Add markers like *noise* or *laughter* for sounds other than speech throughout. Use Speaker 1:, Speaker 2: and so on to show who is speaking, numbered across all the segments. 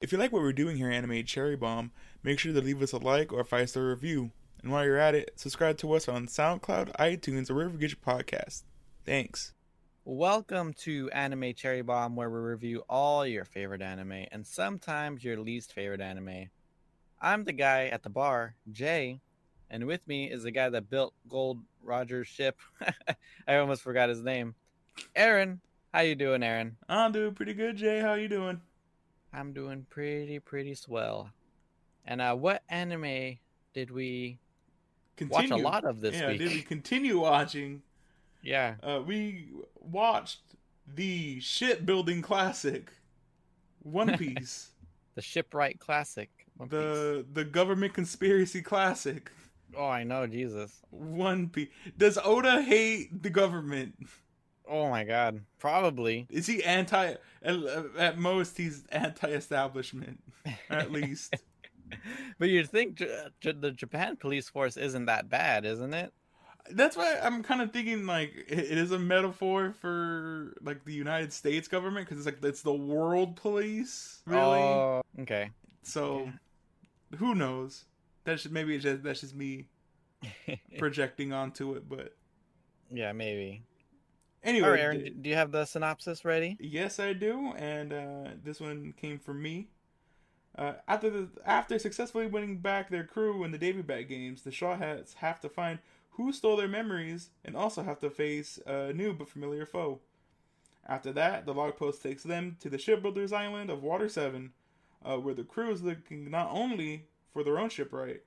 Speaker 1: If you like what we're doing here, Anime Cherry Bomb, make sure to leave us a like or a five star review. And while you're at it, subscribe to us on SoundCloud, iTunes, or wherever you get your podcast. Thanks.
Speaker 2: Welcome to Anime Cherry Bomb, where we review all your favorite anime and sometimes your least favorite anime. I'm the guy at the bar, Jay, and with me is the guy that built Gold Roger's ship. *laughs* I almost forgot his name. Aaron, how you doing, Aaron?
Speaker 1: I'm doing pretty good, Jay. How you doing?
Speaker 2: I'm doing pretty, pretty swell. And uh, what anime did we
Speaker 1: Continue.
Speaker 2: watch a lot of this week?
Speaker 1: yeah,
Speaker 2: week?
Speaker 1: did we continue watching?
Speaker 2: Yeah,
Speaker 1: Uh, we watched the shipbuilding classic, One *laughs* Piece,
Speaker 2: the Shipwright Classic. One Piece.
Speaker 1: the the government conspiracy classic,
Speaker 2: Oh, I know, Jesus.
Speaker 1: One Piece. Does Oda hate the government?
Speaker 2: Oh my God, probably.
Speaker 1: Is he anti? At, at most, he's anti-establishment. *laughs* At least.
Speaker 2: But you'd think J- J- the Japan police force isn't that bad, isn't it?
Speaker 1: That's why I'm kind of thinking like it is a metaphor for like the United States government because it's like it's the world police, really.
Speaker 2: Oh, okay.
Speaker 1: so who knows? That should maybe it's just that's just me *laughs* projecting onto it, but
Speaker 2: yeah, maybe.
Speaker 1: Anyway.
Speaker 2: Right, Aaron, do you have the synopsis ready?
Speaker 1: Yes, I do, and uh, this one came from me. Uh, after the after successfully winning back their crew in the Davy Back games, the Straw Hats have to find who stole their memories and also have to face a new but familiar foe. After that, the log post takes them to the shipbuilders' island of Water Seven, uh, where the crew is looking not only for their own shipwright,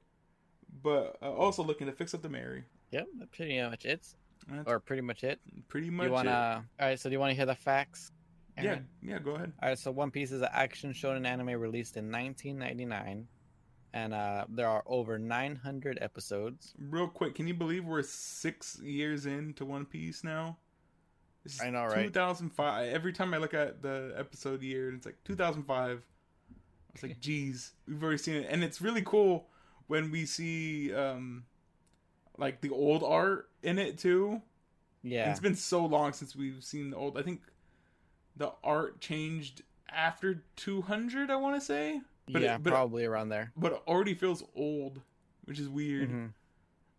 Speaker 1: but uh, also looking to fix up the Merry.
Speaker 2: Yep, pretty much it.
Speaker 1: That's
Speaker 2: Or pretty much it.
Speaker 1: pretty much
Speaker 2: you wanna? All right, so do you want to hear the facts?
Speaker 1: it. Yeah, yeah. Go ahead.
Speaker 2: All right, so One Piece is an action shonen anime released in 1999, and uh, there are over 900 episodes.
Speaker 1: Real quick, can you believe we're six years into One Piece now? This
Speaker 2: I know, right?
Speaker 1: 2005. Every time I look at the episode year, it's like 2005. It's like, *laughs* geez, we've already seen it, and it's really cool when we see um, like the old art in it too.
Speaker 2: Yeah,
Speaker 1: It's been so long since we've seen the old. I think the art changed after 200. I want to say, but it-
Speaker 2: yeah,
Speaker 1: but
Speaker 2: probably around there.
Speaker 1: but it already feels old, which is weird.
Speaker 2: Mhm.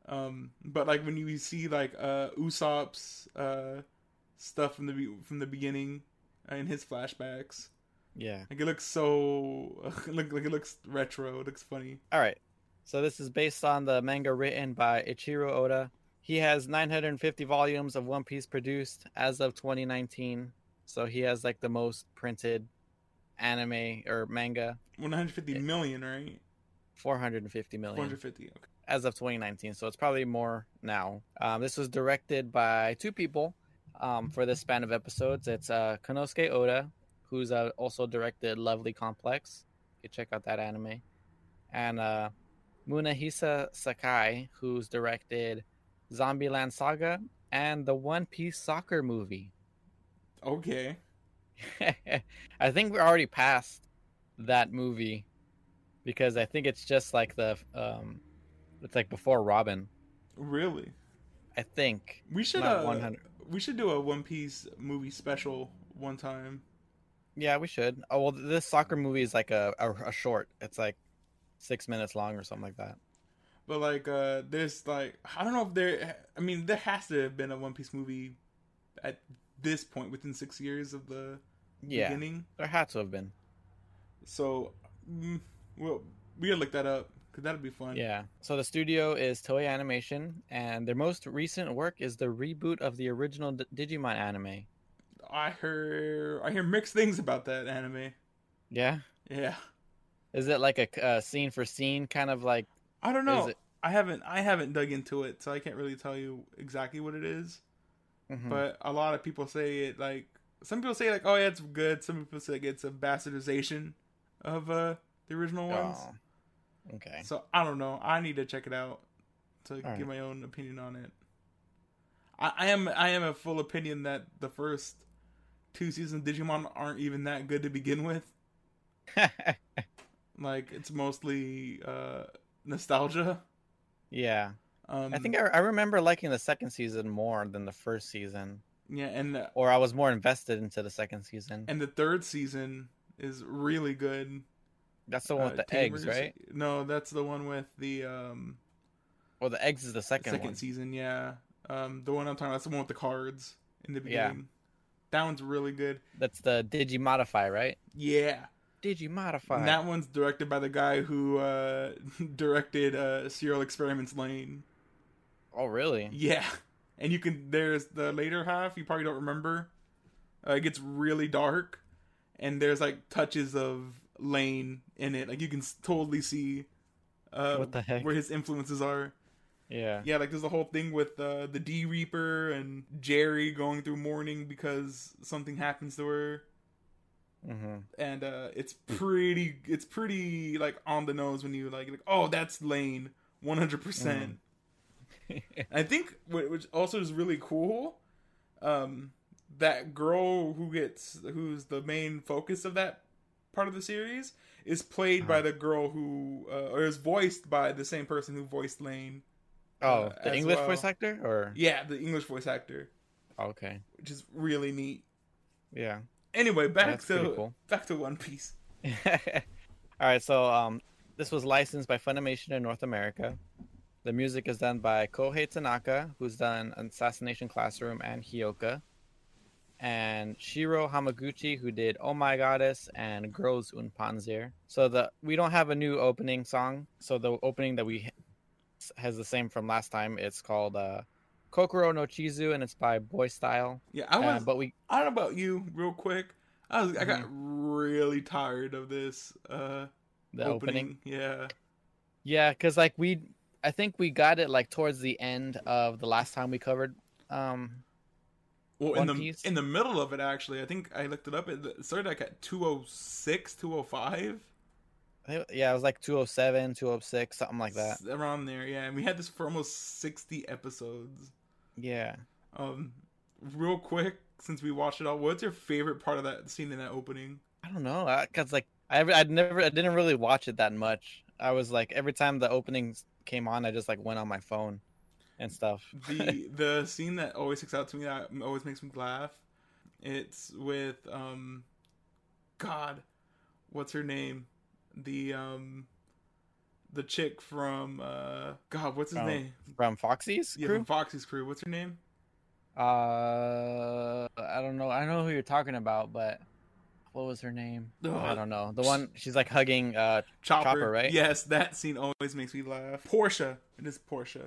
Speaker 1: Um, but like when you see like uh Usopp's uh stuff from the be- from the beginning uh, in his flashbacks,
Speaker 2: Yeah.
Speaker 1: like it looks so *laughs* look like it looks retro. It looks funny.
Speaker 2: All right. So this is based on the manga written by Ichiro Oda. He has 950 volumes of One Piece produced as of 2019. So he has like the most printed anime or manga,
Speaker 1: 150
Speaker 2: Yeah.
Speaker 1: million, right?
Speaker 2: 450 million
Speaker 1: 450. Okay.
Speaker 2: as of 2019. So it's probably more now. Um, this was directed by two people um, for this span of episodes. It's uh, Konosuke Uda, who's uh, also directed Lovely Complex. You can check out that anime. And uh, Munehisa Sakai, who's directed Zombieland Saga and the One Piece soccer movie.
Speaker 1: Okay. *laughs*
Speaker 2: I think we're already past that movie because I think it's just like the um, it's like before Robin.
Speaker 1: Really?
Speaker 2: I think.
Speaker 1: We should uh
Speaker 2: 100.
Speaker 1: we should do a One Piece movie special one time.
Speaker 2: Yeah, we should. Oh well, this soccer movie is like a, a, a short. It's like six minutes long or something like that.
Speaker 1: But like uh there's like I don't know if there I mean there has to have been a One Piece movie at this point within 6 years of the
Speaker 2: Yeah,
Speaker 1: beginning.
Speaker 2: there had to have been.
Speaker 1: So, mm, well, we gotta look that up because that'd be fun.
Speaker 2: Yeah. So the studio is Toei Animation, and their most recent work is the reboot of the original D- Digimon anime.
Speaker 1: I hear I hear mixed things about that anime.
Speaker 2: Yeah.
Speaker 1: Yeah,
Speaker 2: Is it like a uh, scene for scene kind of like?
Speaker 1: I don't know.
Speaker 2: Is it-
Speaker 1: I haven't I haven't dug into it, so I can't really tell you exactly what it is.
Speaker 2: Mhm.
Speaker 1: But a lot of people say it like some people say like, oh yeah, it's good. Some people say like, it's a bastardization of uh the original ones.
Speaker 2: Oh, okay.
Speaker 1: So I don't know. I need to check it out to
Speaker 2: right.
Speaker 1: give my own opinion on it. I, I am I am a full opinion that the first two seasons of Digimon aren't even that good to begin with. *laughs* Like it's mostly uh nostalgia.
Speaker 2: yeah.
Speaker 1: Um
Speaker 2: I think I, I remember liking the second season more than the first season,
Speaker 1: yeah, and the,
Speaker 2: or I was more invested into the second season.
Speaker 1: and the third season is really good.
Speaker 2: That's the one with
Speaker 1: uh,
Speaker 2: the eggs, right?
Speaker 1: No, that's the one with the um
Speaker 2: Well, the eggs is the second,
Speaker 1: second
Speaker 2: one.
Speaker 1: season. Yeah, um, the one I'm talking about. That's the one with the cards in the
Speaker 2: Yeah.
Speaker 1: beginning. That one's really good.
Speaker 2: That's the Digimodify, right?
Speaker 1: Yeah,
Speaker 2: Digimodify.
Speaker 1: and that one's directed by the guy who uh, *laughs* directed uh, Serial Experiments Lain.
Speaker 2: oh, really?
Speaker 1: Yeah, and you can. There's the later half. You probably don't remember. Uh, it gets really dark, and there's like touches of Lain in it. Like you can totally see uh,
Speaker 2: What the heck?
Speaker 1: where his influences are.
Speaker 2: Yeah.
Speaker 1: Yeah, like there's a whole thing with uh, the D Reaper and Jeri going through mourning because something happens to her,
Speaker 2: hmm
Speaker 1: and uh, it's pretty. It's pretty like on the nose when you like, like oh, that's Lain, one hundred percent. I think which also is really cool. Um, that girl who gets who's the main focus of that part of the series is played by
Speaker 2: Uh-huh.
Speaker 1: the girl who uh, or is voiced by the same person who voiced Lain.
Speaker 2: Oh,
Speaker 1: uh,
Speaker 2: the English
Speaker 1: well.
Speaker 2: voice actor, or
Speaker 1: Yeah, the English voice actor,
Speaker 2: okay,
Speaker 1: which is really neat.
Speaker 2: yeah.
Speaker 1: Anyway, back
Speaker 2: That's
Speaker 1: to
Speaker 2: cool.
Speaker 1: back to One Piece. *laughs*
Speaker 2: All right, so um, this was licensed by Funimation in North America. The music is done by Kohei Tanaka, who's done Assassination Classroom and Hyoka, and Shiro Hamaguchi, who did Oh My Goddess and Girls und Panzer. So the we don't have a new opening song. So the opening that we ha- has the same from last time. It's called uh, Kokoro no Chizu, and it's by Boy Style.
Speaker 1: Yeah, I
Speaker 2: Uh, but we
Speaker 1: I don't know about you, real quick. I was. I got
Speaker 2: Mm-hmm.
Speaker 1: really tired of this uh,
Speaker 2: the
Speaker 1: opening.
Speaker 2: opening
Speaker 1: Yeah.
Speaker 2: Yeah, because like we, I think we got it like towards the end of the last time we covered. Um,
Speaker 1: Well, in the
Speaker 2: Piece?
Speaker 1: in the middle of it, actually, I think I looked it up. It started like at 206, 205.
Speaker 2: Think- yeah, it was like 207, 206, something like that.
Speaker 1: Around there, yeah. And we had this for almost 60 episodes.
Speaker 2: Yeah.
Speaker 1: Um, real quick, since we watched it all, what's your favorite part of that scene in that opening?
Speaker 2: I don't know, cause like I, I'd never, I didn't really watch it that much. I was like every time the openings came on, I just like went on my phone and stuff.
Speaker 1: the *laughs* the scene that always sticks out to me that always makes me laugh it's with um god what's her name the um the chick from uh god what's his
Speaker 2: Oh,
Speaker 1: name
Speaker 2: From Foxy's
Speaker 1: yeah
Speaker 2: crew.
Speaker 1: from foxy's crew what's her name
Speaker 2: Uh, I don't know. I know who you're talking about, but what was her name? I don't know. The one she's like hugging. Uh,
Speaker 1: chopper,
Speaker 2: Chopper, right?
Speaker 1: yes that scene always makes me laugh porche it is porche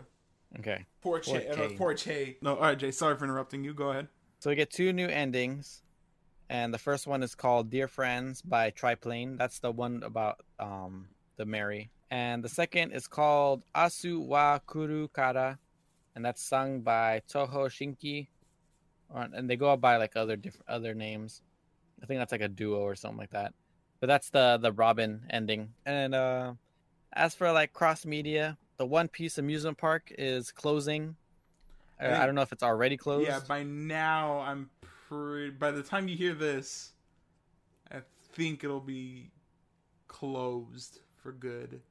Speaker 2: okay.
Speaker 1: Porche, uh,
Speaker 2: Porche.
Speaker 1: Porche. No, all right, Jay. Sorry for interrupting you. Go ahead.
Speaker 2: So we get two new endings, and the first one is called "Dear Friends" by Triplane. That's the one about um the Merry, and the second is called "Asu wa Kuru Kara," and that's sung by Toho Shinki, and they go out by like other different other names. I think that's like a duo or something like that. But that's the the Robin ending. And uh as for like cross media, the One Piece amusement park is closing. Uh,
Speaker 1: I think-
Speaker 2: I don't know if it's already closed.
Speaker 1: Yeah, by now I'm pretty. By the time you hear this, I think it'll be closed for good.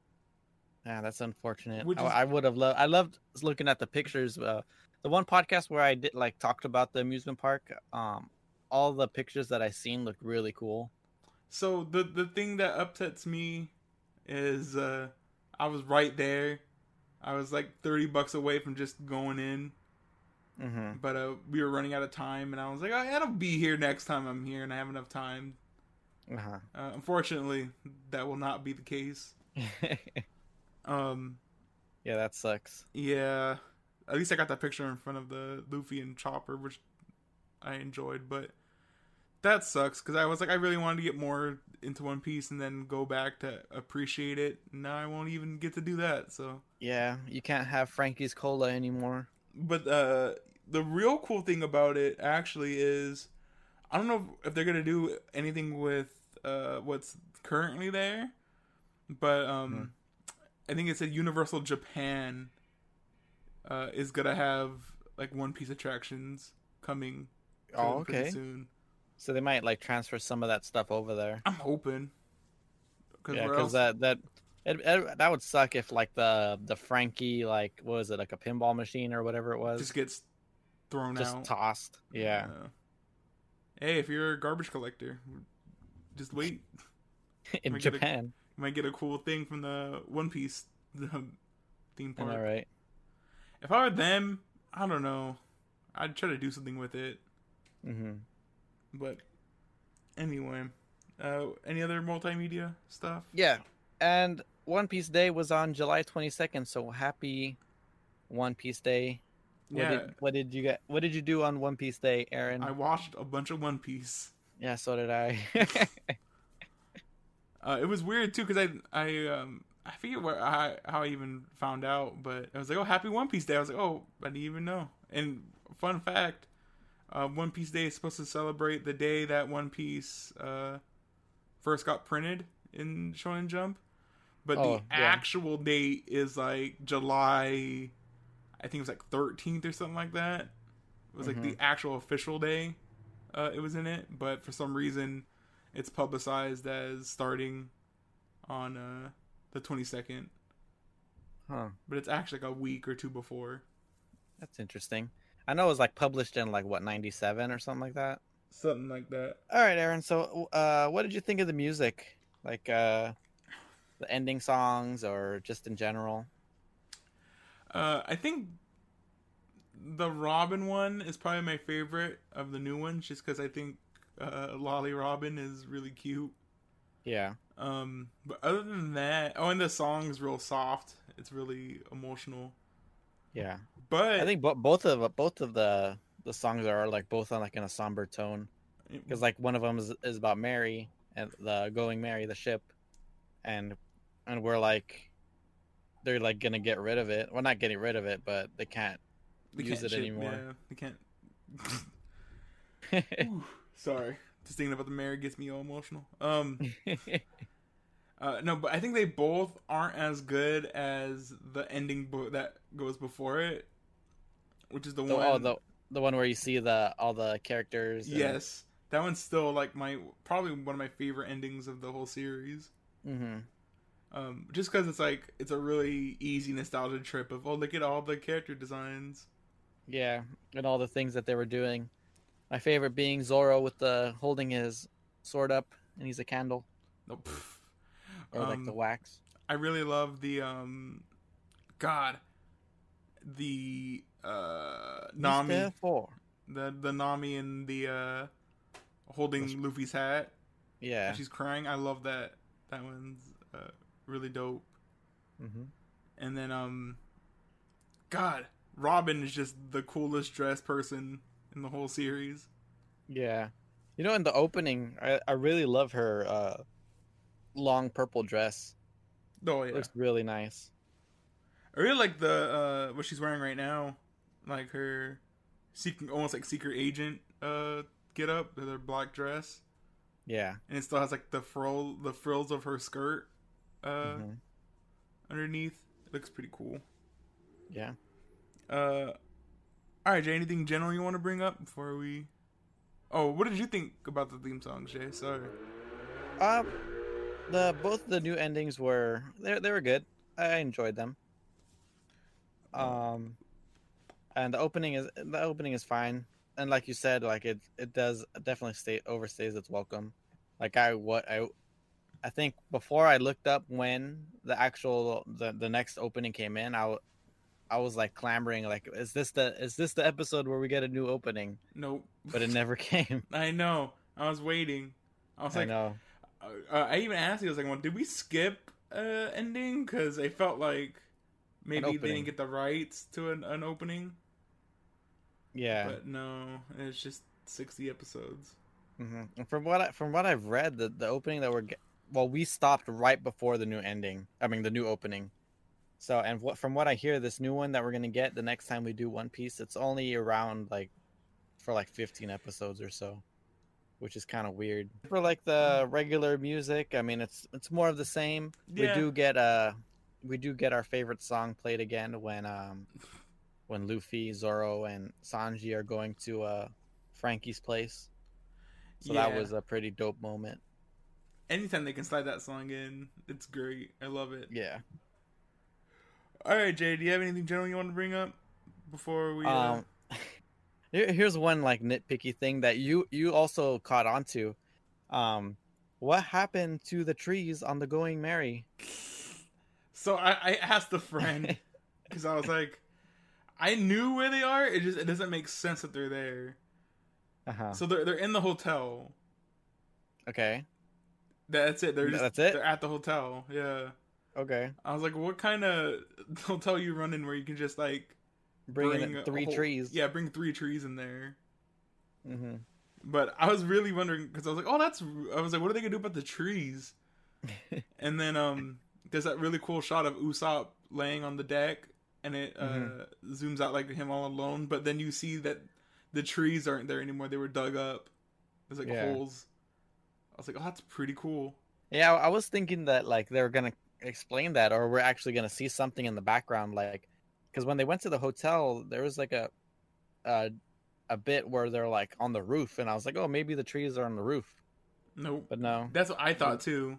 Speaker 2: Yeah, that's unfortunate.
Speaker 1: Which
Speaker 2: I, I would have loved. I loved looking at the pictures. Uh, the one podcast where I did like talked about the amusement park. Um, all the pictures that I seen looked really cool.
Speaker 1: So the the thing that upsets me is uh I was right there. I was like thirty bucks away from just going in,
Speaker 2: Mm-hmm.
Speaker 1: but uh, we were running out of time, and I was like, oh, I'll be here next time I'm here, and I have enough time.
Speaker 2: Uh-huh.
Speaker 1: Uh, unfortunately, that will not be the case. *laughs* Um,
Speaker 2: yeah, that sucks.
Speaker 1: Yeah, at least I got that picture in front of the Luffy and Chopper, which I enjoyed. But that sucks because I was like, I really wanted to get more into One Piece and then go back to appreciate it. Now I won't even get to do that. So,
Speaker 2: Yeah, you can't have Franky's cola anymore.
Speaker 1: but uh, the real cool thing about it actually is, I don't know if they're gonna do anything with uh what's currently there, but um,
Speaker 2: Hmm.
Speaker 1: I think it said Universal Japan uh, is gonna have like One Piece attractions coming.
Speaker 2: Oh,
Speaker 1: pretty
Speaker 2: okay.
Speaker 1: Soon.
Speaker 2: So they might like transfer some of that stuff over there.
Speaker 1: I'm hoping. Cause
Speaker 2: Yeah, because that that it, it, that would suck if like the the Franky like what was it like a pinball machine or whatever it was
Speaker 1: just gets thrown
Speaker 2: just
Speaker 1: out.
Speaker 2: tossed. Yeah.
Speaker 1: Hey, if you're a garbage collector, just wait. *laughs*
Speaker 2: in
Speaker 1: Might get a-
Speaker 2: Japan.
Speaker 1: Might get a cool thing from the One Piece *laughs* theme park.
Speaker 2: All right.
Speaker 1: If I were them, I don't know. I'd try to do something with it.
Speaker 2: Mm-hmm.
Speaker 1: But anyway, uh, any other multimedia stuff?
Speaker 2: Yeah, and One Piece Day was on July 22nd, so happy One Piece Day. What
Speaker 1: yeah,
Speaker 2: did, what did you get? What did you do on One Piece Day, Aaron?
Speaker 1: I watched a bunch of One Piece.
Speaker 2: Yeah, so did I. *laughs*
Speaker 1: Uh, it was weird too because I I um I forget where I how I even found out, but I was like, oh, Happy One Piece Day. I was like, oh, I didn't even know. And fun fact, uh, One Piece Day is supposed to celebrate the day that One Piece uh first got printed in Shonen Jump, but
Speaker 2: Oh,
Speaker 1: the
Speaker 2: yeah.
Speaker 1: actual date is like July. I think it was like 13th or something like that. It was like the actual official day uh, it was in it, but for some reason it's publicized as starting on uh, the 22nd,
Speaker 2: huh.
Speaker 1: but it's actually like a week or two before.
Speaker 2: That's interesting. I know it was like published in like what 97 or something like that.
Speaker 1: Something like that.
Speaker 2: All right, Aaron. So, uh, what did you think of the music? Like uh, the ending songs, or just in general?
Speaker 1: Uh, I think the Robin one is probably my favorite of the new ones, just because I think uh, Lolly Robin is really cute.
Speaker 2: Yeah.
Speaker 1: Um, but other than that, oh, and the song's real soft. It's really emotional.
Speaker 2: Yeah.
Speaker 1: But
Speaker 2: I think bo- both of both of the the songs are like both on like in a somber tone because like one of them is, is about Merry and the going Merry the ship, and and we're like they're like gonna get rid of it. Well, not getting rid of it, but they can't
Speaker 1: they
Speaker 2: use
Speaker 1: can't
Speaker 2: it
Speaker 1: ship-
Speaker 2: anymore.
Speaker 1: Yeah, they can't. *laughs* *laughs* Whew, Sorry, just thinking about the Merry gets me all emotional. Um, *laughs* uh, no, but I think they both aren't as good as the ending bo- that goes before it, which is the
Speaker 2: the,
Speaker 1: one.
Speaker 2: oh, the the one where you see the all the characters. and-
Speaker 1: yes, that one's still like my probably one of my favorite endings of the whole series.
Speaker 2: Mhm.
Speaker 1: Um, just because it's like it's a really easy nostalgia trip of oh look at all the character designs.
Speaker 2: Yeah, and all the things that they were doing. My favorite being Zoro with the holding his sword up, and he's a candle
Speaker 1: No, pff.
Speaker 2: or like the
Speaker 1: Um,
Speaker 2: wax.
Speaker 1: I really love the um, God, the uh Nami. The the Nami and the uh holding Luffy's hat.
Speaker 2: Yeah.
Speaker 1: and She's crying. I love that. That one's uh, really dope.
Speaker 2: hmm
Speaker 1: And then um, God, Robin is just the coolest dressed person in the whole series.
Speaker 2: Yeah. You know, in the opening, I, I really love her uh, long purple dress.
Speaker 1: Oh
Speaker 2: It looks really nice.
Speaker 1: I really like the uh what she's wearing right now, like her secret, almost like secret agent uh get up with her black dress.
Speaker 2: Yeah.
Speaker 1: and it still has like the frill the frills of her skirt uh
Speaker 2: Mhm.
Speaker 1: underneath it looks pretty cool
Speaker 2: Yeah.
Speaker 1: uh all right jay anything general you want to bring up before we oh what did you think about the theme songs jay sorry
Speaker 2: Um, the both the new endings were they they were good. I enjoyed them. Um, and the opening is the opening is fine. And like you said, like it it does definitely stay overstays its welcome. Like I what I I think before I looked up when the actual the the next opening came in, I I was like clamoring like is this the is this the episode where we get a new opening?
Speaker 1: nope
Speaker 2: But it never *laughs* came. *laughs*
Speaker 1: i know i was waiting i was
Speaker 2: I
Speaker 1: like
Speaker 2: know.
Speaker 1: uh, I even asked you i was like well, did we skip uh ending because i felt like maybe they didn't get the rights to an, an opening
Speaker 2: Yeah.
Speaker 1: but no it's just 60 episodes
Speaker 2: hmm And from what I, from what I've read, the the opening that we're well, we stopped right before the new ending. I mean, the new opening. So, and what from what I hear, this new one that we're gonna get the next time we do One Piece, it's only around like for like 15 episodes or so, which is kind of weird. For like the regular music, I mean, it's it's more of the same.
Speaker 1: Yeah.
Speaker 2: We do get uh we do get our favorite song played again when um when Luffy, Zoro, and Sanji are going to uh Franky's place. So that was a pretty dope moment.
Speaker 1: anytime they can slide that song in, it's great. I love it.
Speaker 2: Yeah.
Speaker 1: All right, Jay, do you have anything general you want to bring up before we? Uh...
Speaker 2: Um, *laughs* here, here's one like nitpicky thing that you you also caught on to. Um, what happened to the trees on the Going Merry?
Speaker 1: So I, I asked a friend *laughs* because I was like, I knew where they are. It just it doesn't make sense that they're there.
Speaker 2: Uh-huh.
Speaker 1: So they're they're in the hotel.
Speaker 2: Okay.
Speaker 1: That's it. They're just,
Speaker 2: That's it?
Speaker 1: They're at the hotel. Yeah.
Speaker 2: Okay.
Speaker 1: I was like, what kind of *laughs* hotel you running where you can just like
Speaker 2: Bring,
Speaker 1: bring
Speaker 2: in three
Speaker 1: whole-
Speaker 2: trees.
Speaker 1: Yeah, bring three trees in there.
Speaker 2: Mm-hmm.
Speaker 1: But I was really wondering because I was like, oh, that's. I was like, what are they gonna do about the trees? *laughs* and then um, there's that really cool shot of Usopp laying on the deck, and it uh,
Speaker 2: Mhm.
Speaker 1: zooms out like him all alone. But then you see that the trees aren't there anymore; they were dug up. There's like
Speaker 2: Yeah.
Speaker 1: holes. I was like, oh, that's pretty cool.
Speaker 2: Yeah, I I was thinking that like they were gonna explain that, or we're actually gonna see something in the background, like because when they went to the hotel, there was like a, a, a bit where they're like on the roof, and I was like, oh, maybe the trees are on the roof,
Speaker 1: Nope.
Speaker 2: but no.
Speaker 1: That's what I thought too.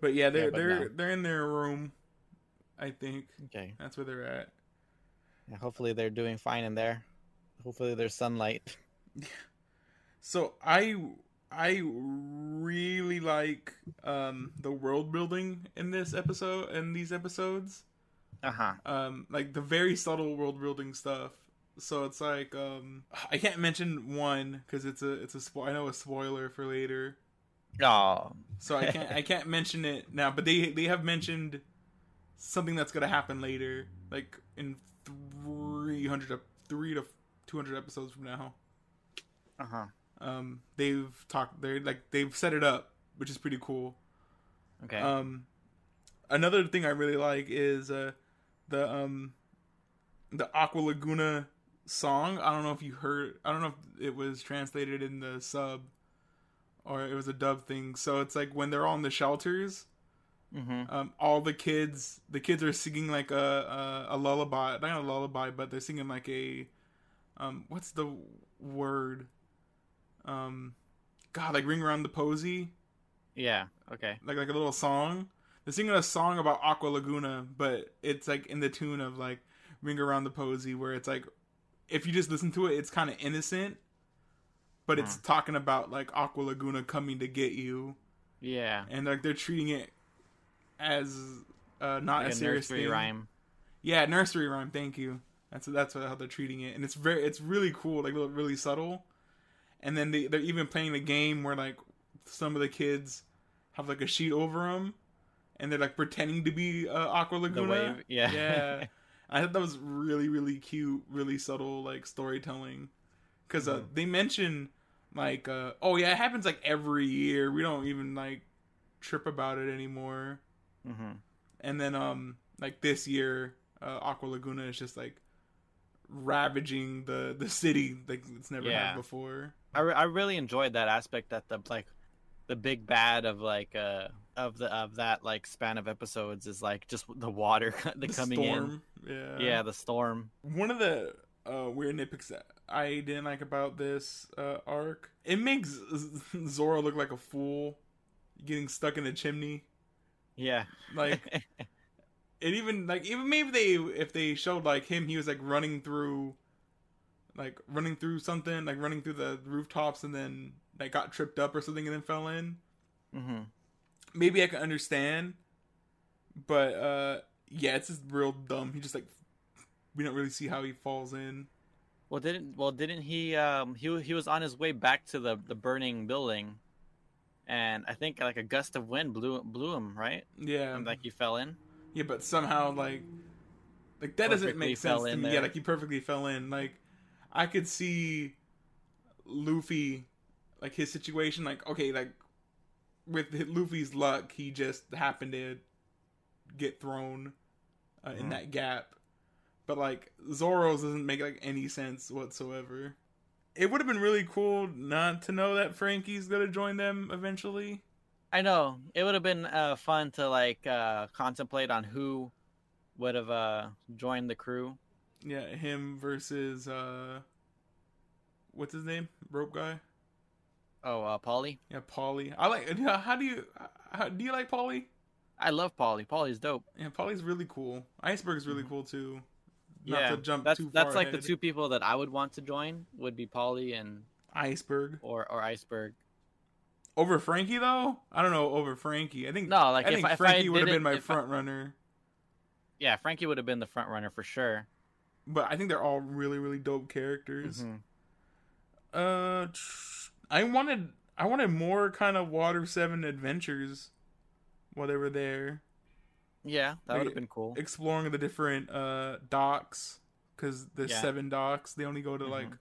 Speaker 1: But yeah, they're
Speaker 2: but
Speaker 1: they're
Speaker 2: no.
Speaker 1: they're in their room. I think
Speaker 2: Okay,
Speaker 1: that's where they're at.
Speaker 2: yeah, hopefully they're doing fine in there. Hopefully there's sunlight. *laughs*
Speaker 1: So I I really like um the world building in this episode and these episodes.
Speaker 2: Uh huh.
Speaker 1: Um like the very subtle world building stuff. So it's like um I can't mention one cuz it's a it's a spo- I know a spoiler for later.
Speaker 2: Oh,
Speaker 1: So I can't I can't mention it now, but they they have mentioned something that's going to happen later like in 300 ep- 3 to 200 episodes from now.
Speaker 2: uh huh.
Speaker 1: Um they've talked they're like they've set it up which is pretty cool
Speaker 2: Okay.
Speaker 1: um another thing i really like is uh the um the aqua laguna song i don't know if you heard i don't know if it was translated in the sub or it was a dub thing so it's like when they're all in the shelters
Speaker 2: mm-hmm.
Speaker 1: um all the kids the kids are singing like a a, a lullaby not a lullaby but they're singing like a um what's the word um god like ring around the posy
Speaker 2: Yeah. Okay.
Speaker 1: like like a little song they're singing a song about aqua laguna but it's like in the tune of like ring around the posy where it's like if you just listen to it it's kind of innocent but it's talking about like aqua laguna coming to get you
Speaker 2: Yeah.
Speaker 1: and like they're treating it as uh, not
Speaker 2: Like
Speaker 1: a
Speaker 2: a
Speaker 1: serious
Speaker 2: nursery
Speaker 1: thing.
Speaker 2: rhyme.
Speaker 1: Yeah, nursery rhyme. Thank you. That's that's how they're treating it, and it's very it's really cool, like really subtle. And then they they're even playing the game where like some of the kids have like a sheet over them, and they're like pretending to be uh, Aqua Laguna.
Speaker 2: Yeah.
Speaker 1: yeah. *laughs* I thought that was really really cute, really subtle like storytelling, because uh,
Speaker 2: Mhm.
Speaker 1: they mention like uh, oh yeah, it happens like every year. We don't even like trip about it anymore
Speaker 2: mm-hmm.
Speaker 1: and then um like this year uh, aqua laguna is just like ravaging the the city like it's never
Speaker 2: Yeah.
Speaker 1: had before
Speaker 2: I, re- I really enjoyed that aspect that the like the big bad of like uh of the of that like span of episodes is like just the water *laughs* the, coming
Speaker 1: storm
Speaker 2: in yeah the storm.
Speaker 1: One of the uh weird nitpicks that i didn't like about this uh arc it makes *laughs* Z- zoro look like a fool getting stuck in the chimney.
Speaker 2: Yeah.
Speaker 1: Like *laughs* it even like even maybe they if they showed like him he was like running through like running through something like running through the rooftops and then like got tripped up or something and then fell in.
Speaker 2: Hmm
Speaker 1: maybe i can understand but uh yeah it's just real dumb. He just like we don't really see how he falls in.
Speaker 2: Well didn't well didn't he um he he was on his way back to the the burning building and i think like a gust of wind blew blew him right?
Speaker 1: Yeah.
Speaker 2: And like he fell in?
Speaker 1: Yeah but somehow like like that doesn't make sense to me. Yeah like he perfectly fell in. Like i could see luffy like his situation like okay like with luffy's luck he just happened to get thrown uh, in
Speaker 2: Mhm.
Speaker 1: that gap but like zoro's doesn't make like any sense whatsoever it would have been really cool not to know that franky's gonna join them eventually
Speaker 2: I know it would have been uh, fun to like uh, contemplate on who would have uh, joined the crew.
Speaker 1: Yeah, him versus uh what's his name? Rope guy?
Speaker 2: Oh, uh, Paulie.
Speaker 1: Yeah, Paulie. I like *laughs* how do you how, do you like Paulie?
Speaker 2: I love Paulie. Paulie's dope.
Speaker 1: Yeah, Paulie's really cool. Iceberg is really cool too. Not
Speaker 2: yeah,
Speaker 1: to jump
Speaker 2: that's
Speaker 1: too
Speaker 2: that's like the two people that I would want to join would be Paulie and
Speaker 1: Iceberg.
Speaker 2: or or Iceberg.
Speaker 1: Over Franky though, I don't know. Over Franky, I think
Speaker 2: No, like
Speaker 1: I
Speaker 2: if
Speaker 1: think
Speaker 2: if
Speaker 1: Franky would have been my
Speaker 2: if I-
Speaker 1: front runner.
Speaker 2: Yeah, Franky would have been the front runner for sure.
Speaker 1: But I think they're all really really dope characters.
Speaker 2: Mhm.
Speaker 1: Uh, tr- I wanted I wanted more kind of Water Seven adventures while they were there,
Speaker 2: Yeah, that
Speaker 1: Like,
Speaker 2: would have been cool.
Speaker 1: exploring the different uh docks because there's
Speaker 2: Yeah.
Speaker 1: seven docks. They only go to like
Speaker 2: Mhm.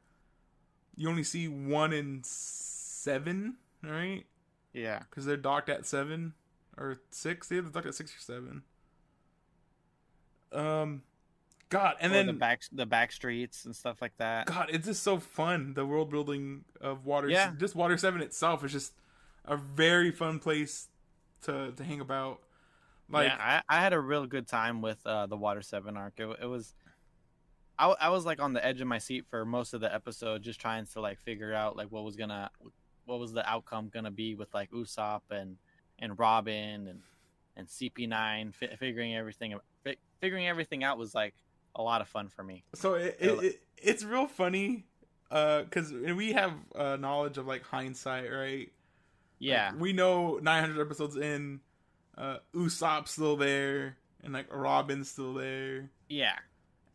Speaker 1: you only see one in seven, right?
Speaker 2: Yeah.
Speaker 1: Because they're docked at seven or six. They're docked at six or seven. Um, God, and then
Speaker 2: the back the back streets and stuff like that.
Speaker 1: God, it's just so fun. The world building of Water,
Speaker 2: Yeah.
Speaker 1: just Water Seven itself is just a very fun place to to hang about. Like,
Speaker 2: yeah, I, I had a real good time with uh, the Water Seven arc. It, it was, I was like on the edge of my seat for most of the episode, just trying to like figure out like what was gonna, what was the outcome gonna be with like Usopp and and Robin and and CP9. Fi- figuring everything, fi- figuring everything out was like a lot of fun for me.
Speaker 1: so it, it, it it's real funny, uh, because we have uh, knowledge of like hindsight, right?
Speaker 2: Yeah,
Speaker 1: Like, we know 900 episodes in, uh, Usopp's still there, and like Robin's still there.
Speaker 2: yeah,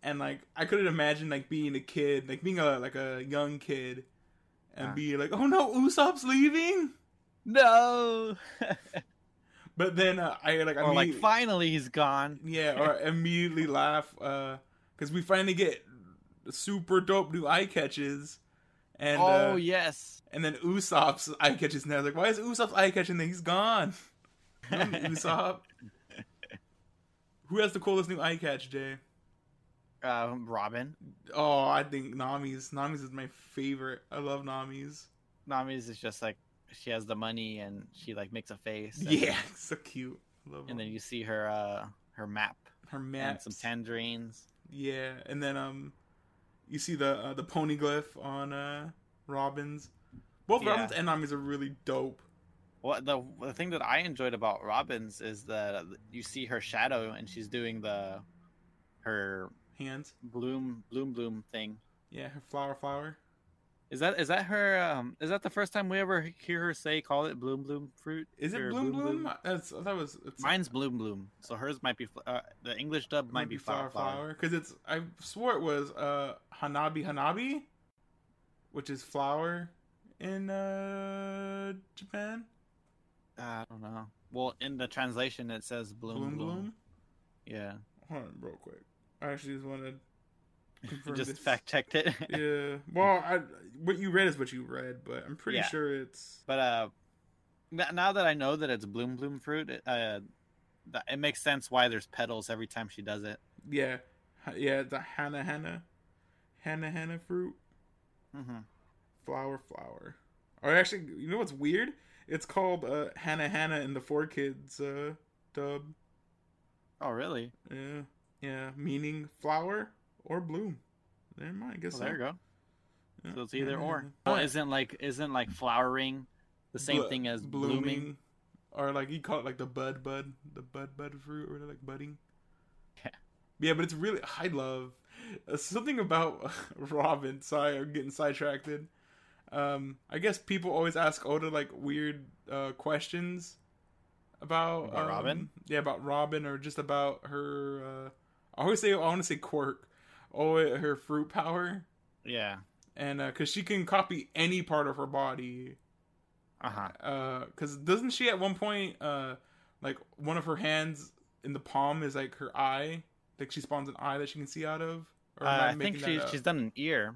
Speaker 1: and like I couldn't imagine like being a kid, like being a like a young kid, and
Speaker 2: Uh.
Speaker 1: be like, oh no, Usopp's leaving.
Speaker 2: no, *laughs*
Speaker 1: But then uh, I like
Speaker 2: or like finally he's gone.
Speaker 1: yeah, or *laughs* immediately laugh because we finally get super dope new eye catches, and
Speaker 2: oh
Speaker 1: uh,
Speaker 2: yes,
Speaker 1: and then Usopp's eye catches now. Like, why is Usopp's eye catching? Then he's gone. *laughs* *laughs* Usopp. Who has the coolest new eye catch, Jay?
Speaker 2: uh, Robin.
Speaker 1: Oh, I think Nami's. Nami's is my favorite. I love Nami's.
Speaker 2: Nami's is just like she has the money and she like makes a face. And,
Speaker 1: Yeah, *laughs* so cute. Love
Speaker 2: And then you see her uh her map
Speaker 1: her
Speaker 2: and
Speaker 1: maps.
Speaker 2: some tangerines.
Speaker 1: Yeah, and then um, you see the uh, the poneglyph on uh Robin's. Both
Speaker 2: Yeah.
Speaker 1: Robin's and Nami's are really dope.
Speaker 2: What the the thing that I enjoyed about Robin's is that you see her shadow and she's doing the her
Speaker 1: Hands.
Speaker 2: bloom bloom bloom thing.
Speaker 1: Yeah, her flower flower.
Speaker 2: Is that is that her? Um, is that the first time we ever hear her say call it bloom bloom fruit?
Speaker 1: Is it bloom bloom? That's that was. It's,
Speaker 2: Mine's bloom bloom. So hers might be uh, the English dub might, be flower flower.
Speaker 1: because it's. I swore it was uh Hanabi Hanabi, which is flower in uh Japan.
Speaker 2: I don't know. Well, in the translation it says bloom
Speaker 1: Bloom
Speaker 2: bloom.
Speaker 1: bloom.
Speaker 2: Yeah,
Speaker 1: Hold on, real quick. I actually just wanted to
Speaker 2: you
Speaker 1: confirm
Speaker 2: just
Speaker 1: this.
Speaker 2: fact checked it. *laughs*
Speaker 1: yeah. *laughs* Well, I, what you read is what you read, but I'm pretty
Speaker 2: Yeah.
Speaker 1: sure it's.
Speaker 2: But uh, now that I know that it's bloom bloom fruit, it, uh, it makes sense why there's petals every time she does it.
Speaker 1: Yeah, yeah, the Hana Hana, Hana Hana fruit,
Speaker 2: hmm
Speaker 1: flower flower. Or actually, you know what's weird? It's called uh, Hana Hana in the Four Kids uh, dub.
Speaker 2: Oh, really?
Speaker 1: Yeah, yeah, meaning flower or bloom. Never mind. I guess
Speaker 2: Well,
Speaker 1: so.
Speaker 2: there you go.
Speaker 1: Yeah,
Speaker 2: So it's either
Speaker 1: Hana
Speaker 2: or.
Speaker 1: Hana.
Speaker 2: Well, isn't like isn't like flowering the same
Speaker 1: blo-
Speaker 2: thing as blooming?
Speaker 1: or like you call it like the bud bud, the bud bud fruit, or like budding.
Speaker 2: Yeah.
Speaker 1: Yeah, but it's really I love uh, something about *laughs* Robin. Sorry, I'm getting sidetracked. Um, I guess people always ask Oda like weird uh, questions about,
Speaker 2: About
Speaker 1: um,
Speaker 2: Robin?
Speaker 1: Yeah, about Robin, or just about her. Uh, I always say I want to say quirk. Oh, her fruit power,
Speaker 2: Yeah.
Speaker 1: and because she can copy any part of her body
Speaker 2: Uh huh.
Speaker 1: uh because doesn't she at one point uh like one of her hands in the palm is like her eye like she spawns an eye that she can see out of
Speaker 2: Uh,
Speaker 1: am
Speaker 2: I think
Speaker 1: making
Speaker 2: she she's done an ear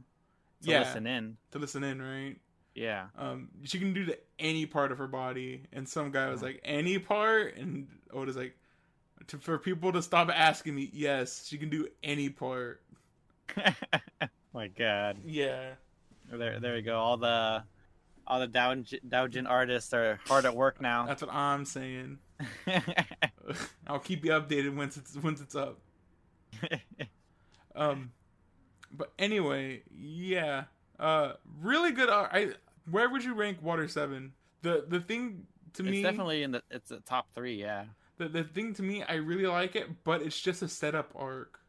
Speaker 2: to
Speaker 1: Yeah.
Speaker 2: listen in.
Speaker 1: to listen in right
Speaker 2: Yeah.
Speaker 1: um she can do to any part of her body and some guy was
Speaker 2: Uh-huh.
Speaker 1: like any part and oda's like to, for people to stop asking me yes she can do any part *laughs*
Speaker 2: My God.
Speaker 1: yeah
Speaker 2: There, there we go. All the, all the Doujin artists are hard at work now.
Speaker 1: that's what i'm saying *laughs* i'll keep you updated once it's once it's up Um, but anyway, yeah, uh, really good. art. I where would you rank Water Seven? The the thing to me
Speaker 2: it's
Speaker 1: me,
Speaker 2: definitely in the it's the top three. Yeah.
Speaker 1: the the thing to me, I really like it, but it's just a setup arc,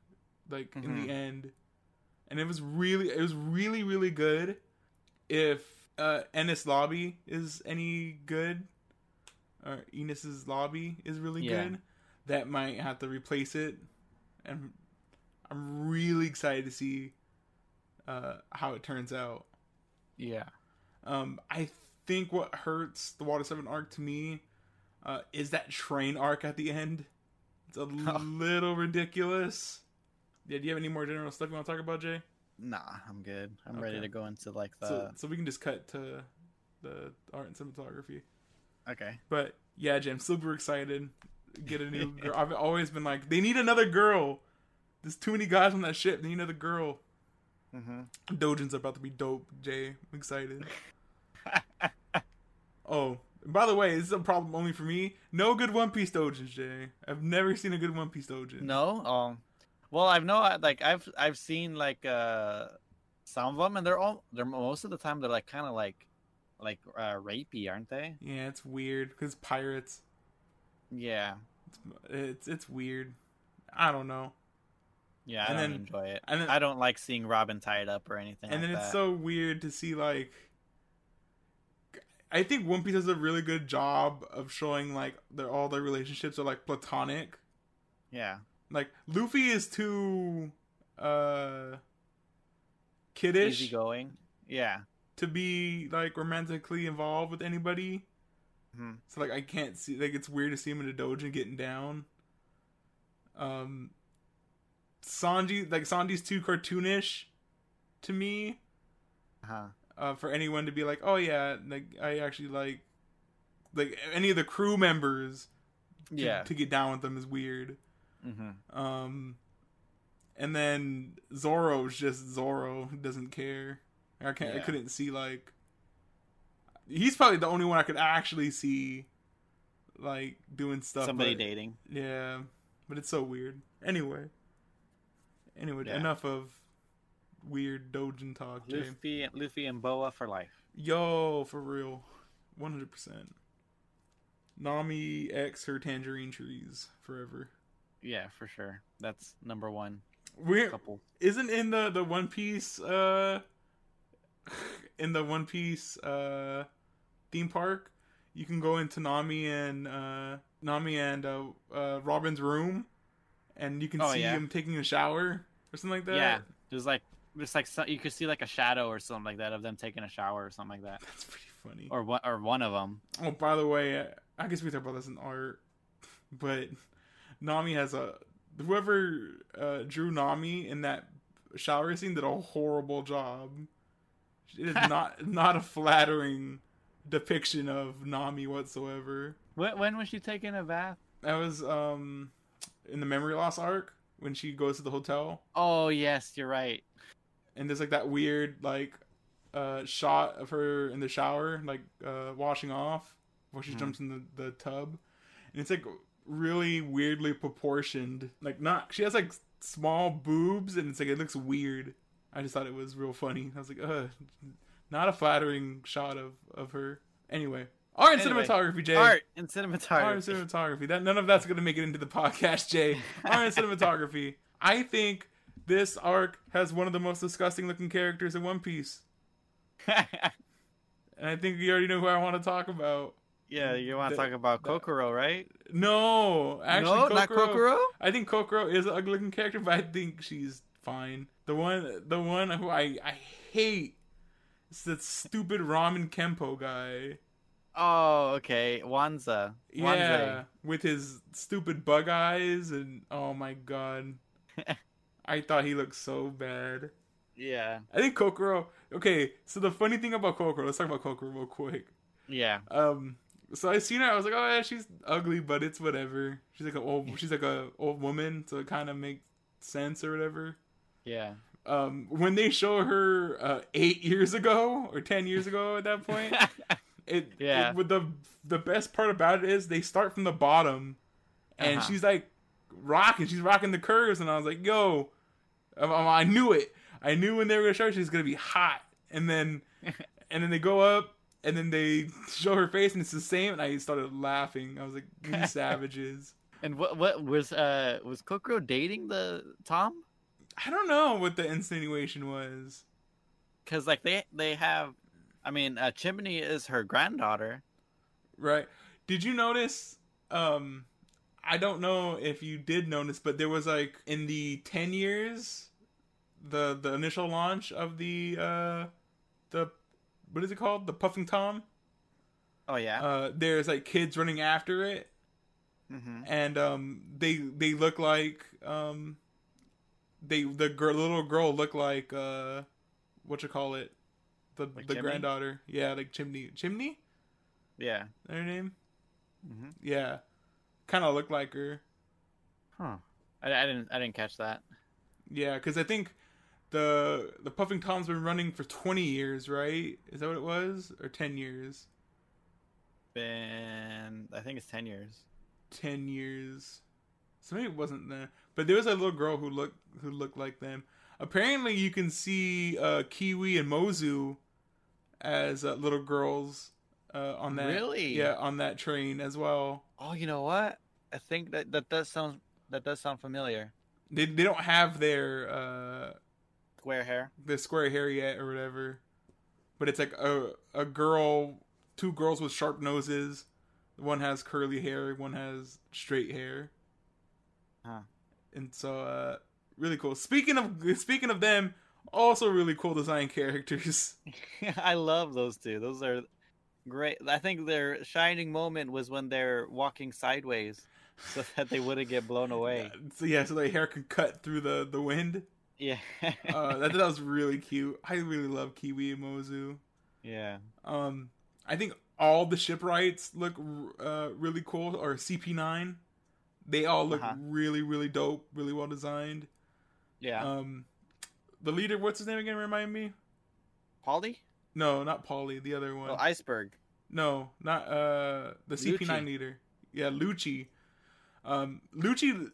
Speaker 1: like in
Speaker 2: Mhm.
Speaker 1: the end, and it was really it was really really good. If uh, Enies Lobby is any good, or Enos's Lobby is really
Speaker 2: Yeah.
Speaker 1: good, that might have to replace it. And I'm really excited to see uh, how it turns out.
Speaker 2: Yeah.
Speaker 1: Um, I think what hurts the Water Seven arc to me uh, is that train arc at the end. It's a *laughs* little ridiculous. Yeah, do you have any more general stuff you want to talk about, Jay?
Speaker 2: Nah, I'm good. I'm ready to go into like the.
Speaker 1: so, so we can just cut to the art and cinematography.
Speaker 2: okay.
Speaker 1: But yeah, Jay, I'm super excited. Get a new *laughs* girl. I've always been like, they need another girl. There's too many guys on that ship. They need another girl.
Speaker 2: Mm-hmm.
Speaker 1: Dojin's about to be dope, Jay. I'm excited. *laughs* oh, by the way, this is a problem only for me. No good One Piece Dojins, Jay. I've never seen a good One Piece Dojin.
Speaker 2: No. Um. Well, I've know like I've I've seen like uh some of them, and they're all they're most of the time they're like kind of like like uh rapey, aren't they?
Speaker 1: Yeah, it's weird because pirates.
Speaker 2: Yeah.
Speaker 1: It's, it's it's weird. I don't know.
Speaker 2: Yeah. I
Speaker 1: And
Speaker 2: don't
Speaker 1: then-
Speaker 2: enjoy it.
Speaker 1: and then-
Speaker 2: I don't like seeing Robin tied up or anything.
Speaker 1: and
Speaker 2: like
Speaker 1: then it's so weird to see like I think One Piece does a really good job of showing like their all their relationships are like platonic.
Speaker 2: yeah.
Speaker 1: Like Luffy is too uh kiddish
Speaker 2: Easygoing. Yeah.
Speaker 1: to be like romantically involved with anybody.
Speaker 2: Mhm.
Speaker 1: So like I can't see like it's weird to see him in a dojo getting down. Um Sanji like Sanji's too cartoonish to me.
Speaker 2: Uh-huh.
Speaker 1: uh, for anyone to be like, oh yeah, like I actually like, like any of the crew members. To,
Speaker 2: Yeah.
Speaker 1: To get down with them is weird.
Speaker 2: Mm-hmm.
Speaker 1: Um, and then Zoro's just Zoro doesn't care. I can't. I couldn't see like. He's probably the only one I could actually see, like doing stuff.
Speaker 2: Somebody
Speaker 1: but-
Speaker 2: dating.
Speaker 1: Yeah, but it's so weird. Anyway. Anyway,
Speaker 2: Yeah.
Speaker 1: enough of weird Dojin talk. Jay.
Speaker 2: Luffy, Luffy and Boa for life.
Speaker 1: Yo, for real. 100%. Nami X her tangerine trees forever.
Speaker 2: Yeah, for sure. That's number one
Speaker 1: We're
Speaker 2: couple.
Speaker 1: isn't in the the One Piece uh *laughs* in the One Piece uh theme park, you can go into Nami and uh Nami and uh, uh Robin's room and you can
Speaker 2: Oh,
Speaker 1: see
Speaker 2: yeah.
Speaker 1: him taking a shower or something like that.
Speaker 2: Yeah, there's like there's like so, you could see like a shadow or something like that of them taking a shower or something like that,
Speaker 1: That's pretty funny.
Speaker 2: or one or one of them.
Speaker 1: Oh, by the way, I guess we talk about this in art, *laughs* but Nami has a whoever uh, drew Nami in that shower scene did a horrible job. It is *laughs* not not a flattering depiction of Nami whatsoever.
Speaker 2: When, when was she taking a bath?
Speaker 1: That was um in the memory loss arc when she goes to the hotel
Speaker 2: Oh yes, you're right.
Speaker 1: and there's like that weird like uh shot of her in the shower like uh washing off before she
Speaker 2: Mhm.
Speaker 1: jumps in the, the tub and it's like really weirdly proportioned. Like not she has like small boobs and it's like it looks weird. I just thought it was real funny. I was like uh not a flattering shot of of her. Anyway art and
Speaker 2: Anyway,
Speaker 1: cinematography jay.
Speaker 2: Art and cinematography.
Speaker 1: art and
Speaker 2: cinematography.
Speaker 1: that none of that's gonna make it into the podcast jay. *laughs* Art and cinematography. I think this arc has one of the most disgusting looking characters in one piece. *laughs* And I think you already know who I want to talk about.
Speaker 2: Yeah, you want to talk about
Speaker 1: the-
Speaker 2: Kokoro, right?
Speaker 1: No, actually,
Speaker 2: no,
Speaker 1: Kokoro,
Speaker 2: not Kokoro.
Speaker 1: I think Kokoro is an ugly looking character, but I think she's fine. The one, the one who I I hate is that stupid Ramen Kempo guy.
Speaker 2: Oh, okay, Wanze.
Speaker 1: Yeah,
Speaker 2: Wanze.
Speaker 1: with his stupid bug eyes and oh my god, *laughs* I thought he looked so bad.
Speaker 2: Yeah,
Speaker 1: I think Kokoro. Okay, so the funny thing about Kokoro, let's talk about Kokoro real quick.
Speaker 2: yeah,
Speaker 1: Um, so I seen her. I was like, oh yeah, she's ugly, but it's whatever. She's like an old. *laughs* She's like a old woman, so it kind of makes sense or whatever.
Speaker 2: yeah.
Speaker 1: Um, when they show her uh, eight years ago or ten years ago at that point, *laughs* it
Speaker 2: Yeah.
Speaker 1: It, with the the best part about it is they start from the bottom, and
Speaker 2: Uh-huh.
Speaker 1: she's like rocking. She's rocking the curves, and I was like, yo, um, um, I knew it. I knew when they were gonna show her she's gonna be hot, and then *laughs* and then they go up. And then they show her face, and it's the same. And I started laughing. I was like, "These *laughs* savages!"
Speaker 2: and what what was uh was Kokoro dating the Tom?
Speaker 1: I don't know what the insinuation was.
Speaker 2: Because like they they have I mean, uh, Chimney is her granddaughter.
Speaker 1: right? Did you notice? Um, I don't know if you did notice, but there was like in the ten years, the the initial launch of the uh, the what is it called? The Puffing Tom.
Speaker 2: Oh yeah.
Speaker 1: Uh, there's like kids running after it,
Speaker 2: hmm
Speaker 1: and um, they they look like um, they the girl little girl look like uh, what you call it, the
Speaker 2: Like
Speaker 1: the
Speaker 2: Chimney?
Speaker 1: granddaughter. Yeah, like Chimney. Chimney.
Speaker 2: Yeah.
Speaker 1: That her name?
Speaker 2: hmm
Speaker 1: Yeah, kind of look like her.
Speaker 2: Huh. I, I didn't. I didn't catch that.
Speaker 1: Yeah, because I think the the Puffing Tom's been running for twenty years, right? Is that what it was, or ten years?
Speaker 2: Been. I think it's ten years.
Speaker 1: Ten years. So maybe it wasn't there, but there was a little girl who looked who looked like them. Apparently, you can see uh, Kiwi and Mozu as uh, little girls uh, on that.
Speaker 2: Really?
Speaker 1: Yeah, on that train as well.
Speaker 2: Oh, you know what? I think that that does sound that does sound familiar.
Speaker 1: They they don't have their uh,
Speaker 2: Square hair.
Speaker 1: the square hair yet or whatever. But it's like a a girl, two girls with sharp noses. One has curly hair, one has straight hair.
Speaker 2: Huh.
Speaker 1: And so uh really cool. Speaking of speaking of them, also really cool design characters. *laughs* *laughs*
Speaker 2: I love those two. Those are great. I think their shining moment was when they're walking sideways, so that they wouldn't get blown away.
Speaker 1: So *laughs* yeah, so their hair can cut through the the wind.
Speaker 2: Yeah.
Speaker 1: Uh that, that was really cute. I really love Kiwi and Mozu.
Speaker 2: yeah.
Speaker 1: Um, I think all the shipwrights look uh, really cool, or CP9. They all look
Speaker 2: Uh-huh.
Speaker 1: really, really dope, really well designed.
Speaker 2: Yeah.
Speaker 1: Um, the leader, what's his name again? Remind me.
Speaker 2: Paulie?
Speaker 1: No, not Paulie. The other one.
Speaker 2: Oh, iceberg.
Speaker 1: no, not uh the CP9
Speaker 2: Lucci.
Speaker 1: leader. Yeah, Lucci. Um, Lucci,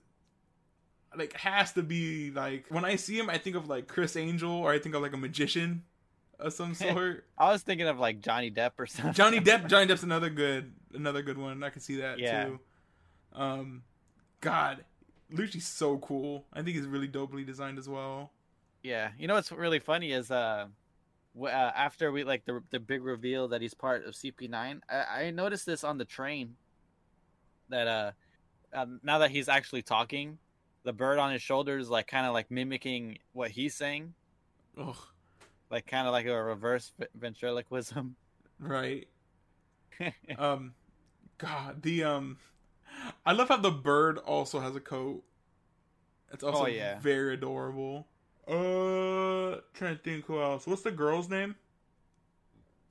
Speaker 1: like has to be like when I see him, I think of like Criss Angel, or I think of like a magician of some *laughs* sort.
Speaker 2: I was thinking of like Johnny Depp or something.
Speaker 1: Johnny Depp. *laughs* Johnny Depp's another good, another good one. I can see that
Speaker 2: Yeah.
Speaker 1: too. Um, God, Lucci's so cool. I think he's really dopely designed as well.
Speaker 2: Yeah, you know what's really funny is uh, uh after we like the the big reveal that he's part of CP9, I, I noticed this on the train. That uh, um, now that he's actually talking, the bird on his shoulders, like kind of like mimicking what he's saying,
Speaker 1: Ugh,
Speaker 2: like kind of like a reverse ventriloquism.
Speaker 1: right. *laughs* Um, God, the um, I love how the bird also has a coat. It's also
Speaker 2: Oh, yeah.
Speaker 1: very adorable. Uh, trying to think who else. What's the girl's name?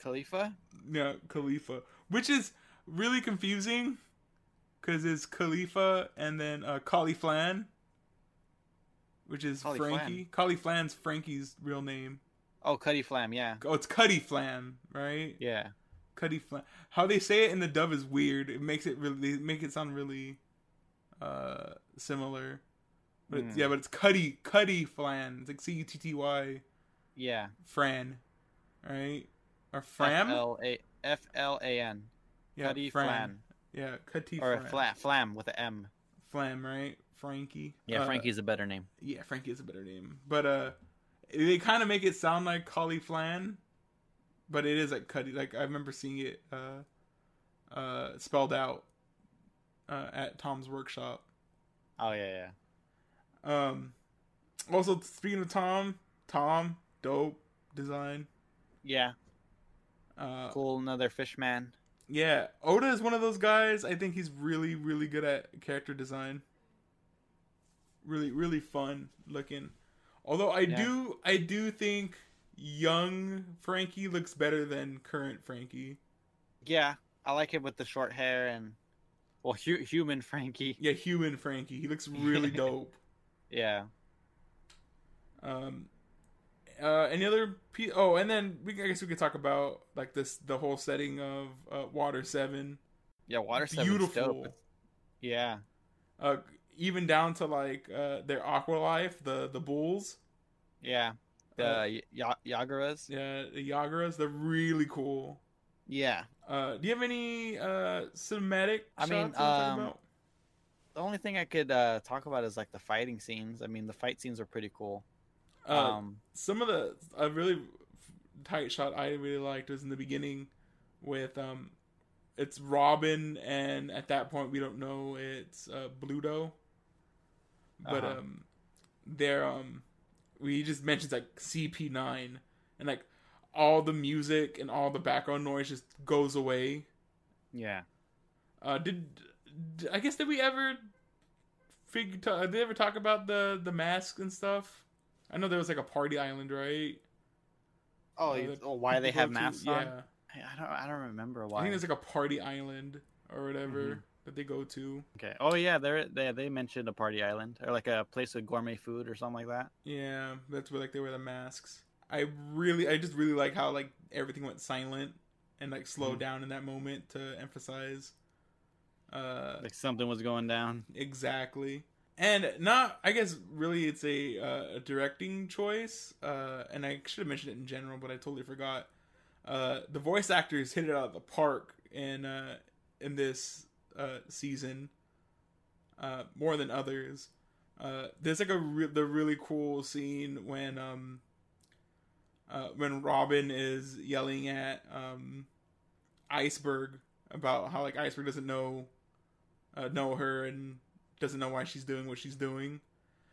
Speaker 2: Kalifa?
Speaker 1: Yeah, Kalifa, which is really confusing because it's Kalifa and then uh, which is
Speaker 2: Collie
Speaker 1: Franky. Collie Flan's Franky's real name.
Speaker 2: Oh, Cuddy Flam, yeah,
Speaker 1: Oh, it's Cuddy Flan, right?
Speaker 2: yeah,
Speaker 1: Cuddy Flan. How they say it in the dub is weird. It makes it really make it sound really uh similar. But it's,
Speaker 2: Hmm.
Speaker 1: yeah, but it's Cuddy Cuddy Flan. It's like C U T T Y
Speaker 2: yeah.
Speaker 1: Fran, right? Or Fram?
Speaker 2: F L A F L A N.
Speaker 1: yeah,
Speaker 2: Cuddy
Speaker 1: Fran.
Speaker 2: Flan.
Speaker 1: Yeah, Cuddy
Speaker 2: Or
Speaker 1: Flan.
Speaker 2: fla- Flam with an M.
Speaker 1: Flam, right? Franky.
Speaker 2: Yeah,
Speaker 1: Uh,
Speaker 2: Franky's a better name.
Speaker 1: Yeah, Franky is a better name. But uh they kind of make it sound like Collie Flan, but it is like Cuddy. Like I remember seeing it uh uh spelled out uh at Tom's workshop.
Speaker 2: Oh yeah, yeah.
Speaker 1: Um also speaking of Tom, Tom, dope design.
Speaker 2: Yeah,
Speaker 1: Uh
Speaker 2: cool. Another fish man.
Speaker 1: yeah, Oda is one of those guys. I think he's really really good at character design. Really really fun looking. Although I
Speaker 2: Yeah.
Speaker 1: do I do think young Franky looks better than current Franky.
Speaker 2: Yeah, I like it with the short hair and well, hu- human Franky.
Speaker 1: Yeah, human Franky. He looks really *laughs* dope.
Speaker 2: Yeah.
Speaker 1: Um uh any other pe- oh and then we I guess we could talk about like this the whole setting of uh, Water 7.
Speaker 2: Yeah, water seven's
Speaker 1: Beautiful.
Speaker 2: Yeah.
Speaker 1: Uh even down to like uh their aqua life, the the bulls.
Speaker 2: Yeah. The
Speaker 1: Uh,
Speaker 2: y-.
Speaker 1: Yeah, the Yagaras, they're really cool.
Speaker 2: Yeah.
Speaker 1: Uh, do you have any uh cinematic?
Speaker 2: I mean,
Speaker 1: shots you wanna talk
Speaker 2: um. The only thing I could uh, talk about is like the fighting scenes. I mean, the fight scenes are pretty cool.
Speaker 1: Uh,
Speaker 2: um,
Speaker 1: some of the a really tight shot I really liked was in the beginning with um it's Robin and at that point we don't know it's uh, Bluto. But
Speaker 2: Uh-huh.
Speaker 1: um there um we just mentions like CP9 and like all the music and all the background noise just goes away.
Speaker 2: Yeah.
Speaker 1: Uh did, I guess did we ever figure t- did they ever talk about the the masks and stuff? I know there was like a party island, right?
Speaker 2: Oh,
Speaker 1: Uh,
Speaker 2: you- oh, why they have
Speaker 1: go to-
Speaker 2: masks on?
Speaker 1: Yeah.
Speaker 2: I don't. I don't remember why.
Speaker 1: I think there's like a party island or whatever
Speaker 2: Mhm.
Speaker 1: That they go to.
Speaker 2: Okay. Oh yeah, they they they mentioned a party island or like a place with gourmet food or something like that.
Speaker 1: Yeah, that's where like they wear the masks. I really, I just really like how like everything went silent and like slowed
Speaker 2: Mhm.
Speaker 1: down in that moment to emphasize. Uh,
Speaker 2: Like something was going down.
Speaker 1: exactly, and not. I guess really, it's a uh, a directing choice. Uh, and I should have mentioned it in general, but I totally forgot. Uh, the voice actors hit it out of the park in uh, in this uh, season, uh, more than others. Uh, there's like a re- the really cool scene when um uh, when Robin is yelling at um Iceberg about how like Iceberg doesn't know uh, know her and doesn't know why she's doing what she's doing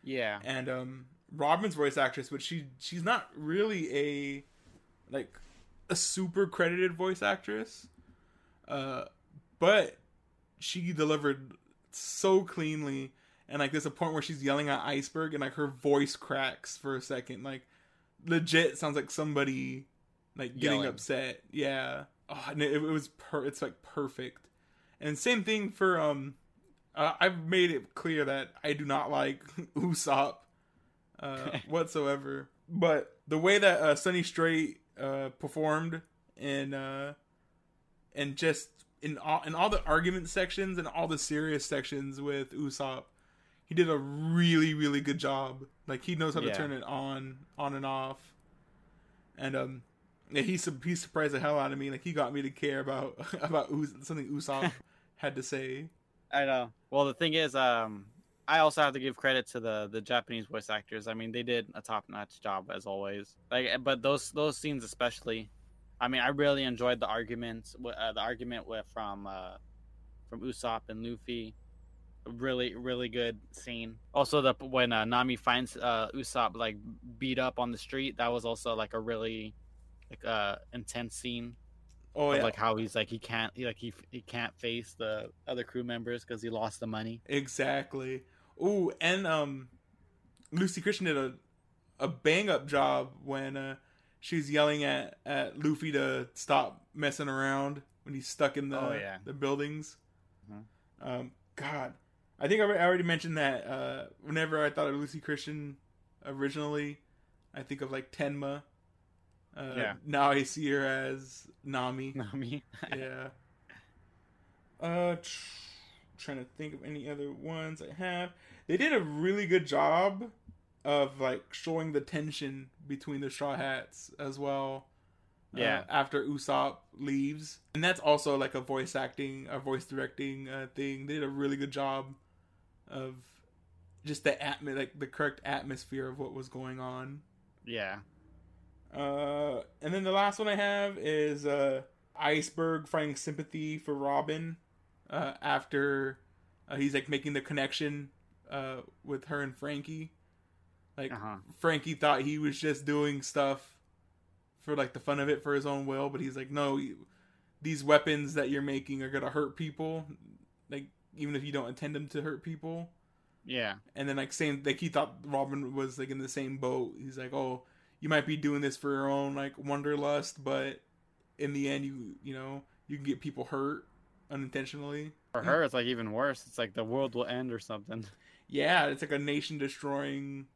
Speaker 2: Yeah.
Speaker 1: and um Robin's voice actress but she she's not really a like a super credited voice actress uh but she delivered so cleanly and like there's a point where she's yelling at iceberg and like her voice cracks for a second like legit sounds like somebody like getting
Speaker 2: Yelling.
Speaker 1: upset yeah oh, and it, it was per it's like perfect and same thing for um uh, I've made it clear that I do not like *laughs* Usopp uh, *laughs* whatsoever. But the way that uh, Sonny Strait uh, performed and uh, and just in all in all the argument sections and all the serious sections with Usopp, he did a really really good job. Like he knows how to turn it on on and off, and um. Yeah, he he surprised the hell out of me. Like he got me to care about *laughs* about Us- something Usopp *laughs* had to say.
Speaker 2: I know. Well, the thing is, um, I also have to give credit to the the Japanese voice actors. I mean, they did a top notch job as always. Like, but those those scenes especially. I mean, I really enjoyed the arguments. Uh, the argument with from uh, from Usopp and Luffy. Really, really good scene. Also, the when uh, Nami finds uh, Usopp like beat up on the street, that was also like a really like uh intense scene
Speaker 1: Oh
Speaker 2: of,
Speaker 1: yeah,
Speaker 2: like how he's like he can't he like he he can't face the other crew members because he lost the money.
Speaker 1: Exactly. Ooh, and um, Luci Christian did a a bang up job when uh she's yelling at at Luffy to stop messing around when he's stuck in the
Speaker 2: Oh, yeah.
Speaker 1: the buildings.
Speaker 2: Mhm.
Speaker 1: Um, God, I think I already- I already mentioned that. Uh, whenever I thought of Luci Christian originally, I think of like Tenma. Uh,
Speaker 2: Yeah.
Speaker 1: Now I see her as Nami *laughs*
Speaker 2: Nami.
Speaker 1: yeah. Uh, tr- trying to think of any other ones I have. They did a really good job of like showing the tension between the Straw Hats as well. uh,
Speaker 2: Yeah.
Speaker 1: after Usopp leaves, and that's also like a voice acting, a voice directing uh, thing. They did a really good job of just the atm like the correct atmosphere of what was going on.
Speaker 2: yeah.
Speaker 1: Uh, and then the last one I have is uh, Iceberg finding sympathy for Robin uh, after uh, he's like making the connection uh, with her and Franky. Like
Speaker 2: Uh-huh.
Speaker 1: Franky thought he was just doing stuff for like the fun of it for his own will, but he's like, no, you, these weapons that you're making are gonna hurt people, like even if you don't intend them to hurt people
Speaker 2: Yeah.
Speaker 1: and then like same like he thought Robin was like in the same boat. He's like, oh, you might be doing this for your own like wanderlust, but in the end, you you know you can get people hurt unintentionally.
Speaker 2: For her, it's like even worse. It's like the world will end or something.
Speaker 1: Yeah, it's like a nation destroying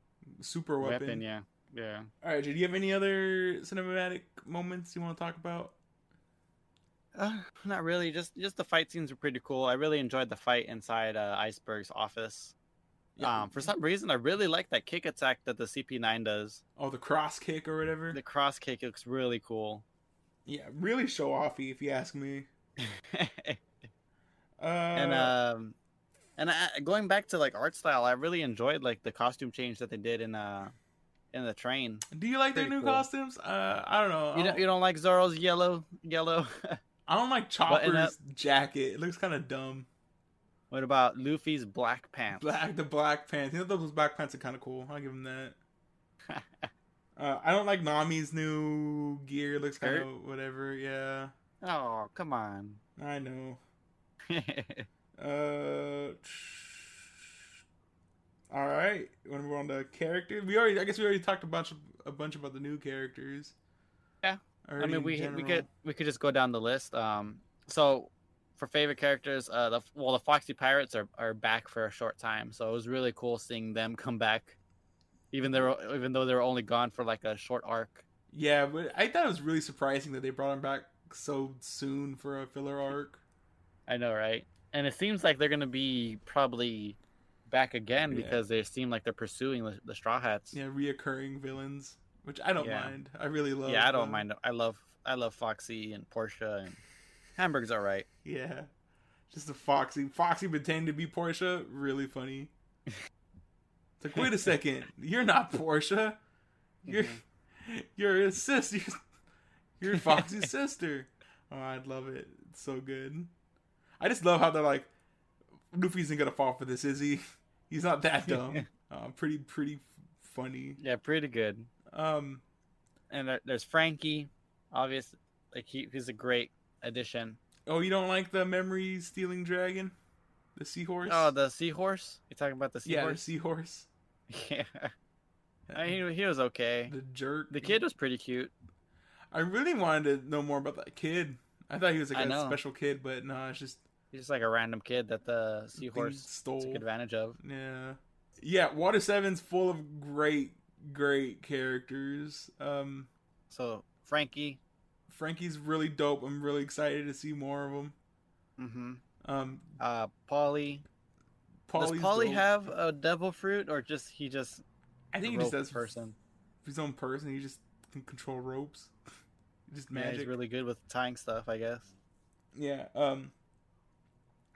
Speaker 1: super weapon.
Speaker 2: Weapon, yeah. Yeah.
Speaker 1: All right, do you have any other cinematic moments you want to talk about?
Speaker 2: Uh, not really. Just just the fight scenes were pretty cool. I really enjoyed the fight inside uh, Iceberg's office.
Speaker 1: Yeah.
Speaker 2: Um, for some reason, I really like that kick attack that the CP9 does.
Speaker 1: Oh, the cross kick or whatever.
Speaker 2: The cross kick looks really cool.
Speaker 1: Yeah, really show offy if you ask me. *laughs* Uh,
Speaker 2: and um, and I, going back to like art style, I really enjoyed like the costume change that they did in uh in the train.
Speaker 1: Do you like their new
Speaker 2: cool.
Speaker 1: costumes? Uh, I don't know.
Speaker 2: You don't, you don't like Zoro's yellow yellow? *laughs*
Speaker 1: I don't like. Chopper's jacket. It looks kind of dumb.
Speaker 2: what about Luffy's black pants?
Speaker 1: Black, the black pants. You know those black pants are kind of cool. I'll give him that. *laughs* Uh, I don't like Nami's new gear. It looks kind of whatever. Yeah,
Speaker 2: oh, come on.
Speaker 1: I know. *laughs* Uh, all right. When we're on the characters? We already, I guess, we already talked a bunch, of, a bunch about the new characters.
Speaker 2: Yeah. I mean, we we could we could just go down the list. Um, so for favorite characters, uh, the well, the Foxy Pirates are, are back for a short time, so it was really cool seeing them come back, even though even though they were only gone for like a short arc.
Speaker 1: Yeah, but I thought it was really surprising that they brought him back so soon for a filler arc.
Speaker 2: I know, right? And it seems like they're gonna be probably back again
Speaker 1: Yeah.
Speaker 2: because they seem like they're pursuing the, the Straw Hats.
Speaker 1: Yeah, reoccurring villains, which I don't
Speaker 2: Yeah.
Speaker 1: mind. I really love.
Speaker 2: Yeah, I don't
Speaker 1: them.
Speaker 2: mind. I love I love Foxy and Porche and Hamburg's all right.
Speaker 1: Yeah, just a Foxy, Foxy pretending to be Porche, really funny. It's like, wait a *laughs* second, you're not Porche. You're
Speaker 2: Mhm.
Speaker 1: you're his sister. *laughs* You're Foxy's *laughs* sister. Oh, I'd love it. It's so good. I just love how they're like, Luffy isn't gonna fall for this, is he? *laughs* He's not that *laughs* dumb. uh, pretty, pretty funny.
Speaker 2: Yeah, pretty good.
Speaker 1: Um,
Speaker 2: And there, there's Franky, obvious. Like he, he's a great addition.
Speaker 1: oh, you don't like the memory stealing dragon, the seahorse?
Speaker 2: Oh, the seahorse. You talking about the seahorse?
Speaker 1: yeah, the
Speaker 2: seahorse? *laughs* Yeah, I mean, he, was okay.
Speaker 1: the jerk.
Speaker 2: The kid was pretty cute.
Speaker 1: I really wanted to know more about that kid. I thought he was like a
Speaker 2: know.
Speaker 1: special kid, but no, it's just
Speaker 2: He's just like a random kid that the seahorse
Speaker 1: stole.
Speaker 2: took advantage of.
Speaker 1: Yeah. Yeah, Water Seven's full of great, great characters. Um,
Speaker 2: So Franky.
Speaker 1: Franky's really dope. I'm really excited to see more of him.
Speaker 2: Mm-hmm.
Speaker 1: Um,
Speaker 2: Uh, Paulie.
Speaker 1: Paulie's
Speaker 2: Does Paulie
Speaker 1: dope.
Speaker 2: have a devil fruit, or just he just
Speaker 1: I think he just does
Speaker 2: person?
Speaker 1: his own person. He just can control ropes. *laughs* just
Speaker 2: Yeah,
Speaker 1: magic.
Speaker 2: he's really good with tying stuff, I guess.
Speaker 1: Yeah. Um,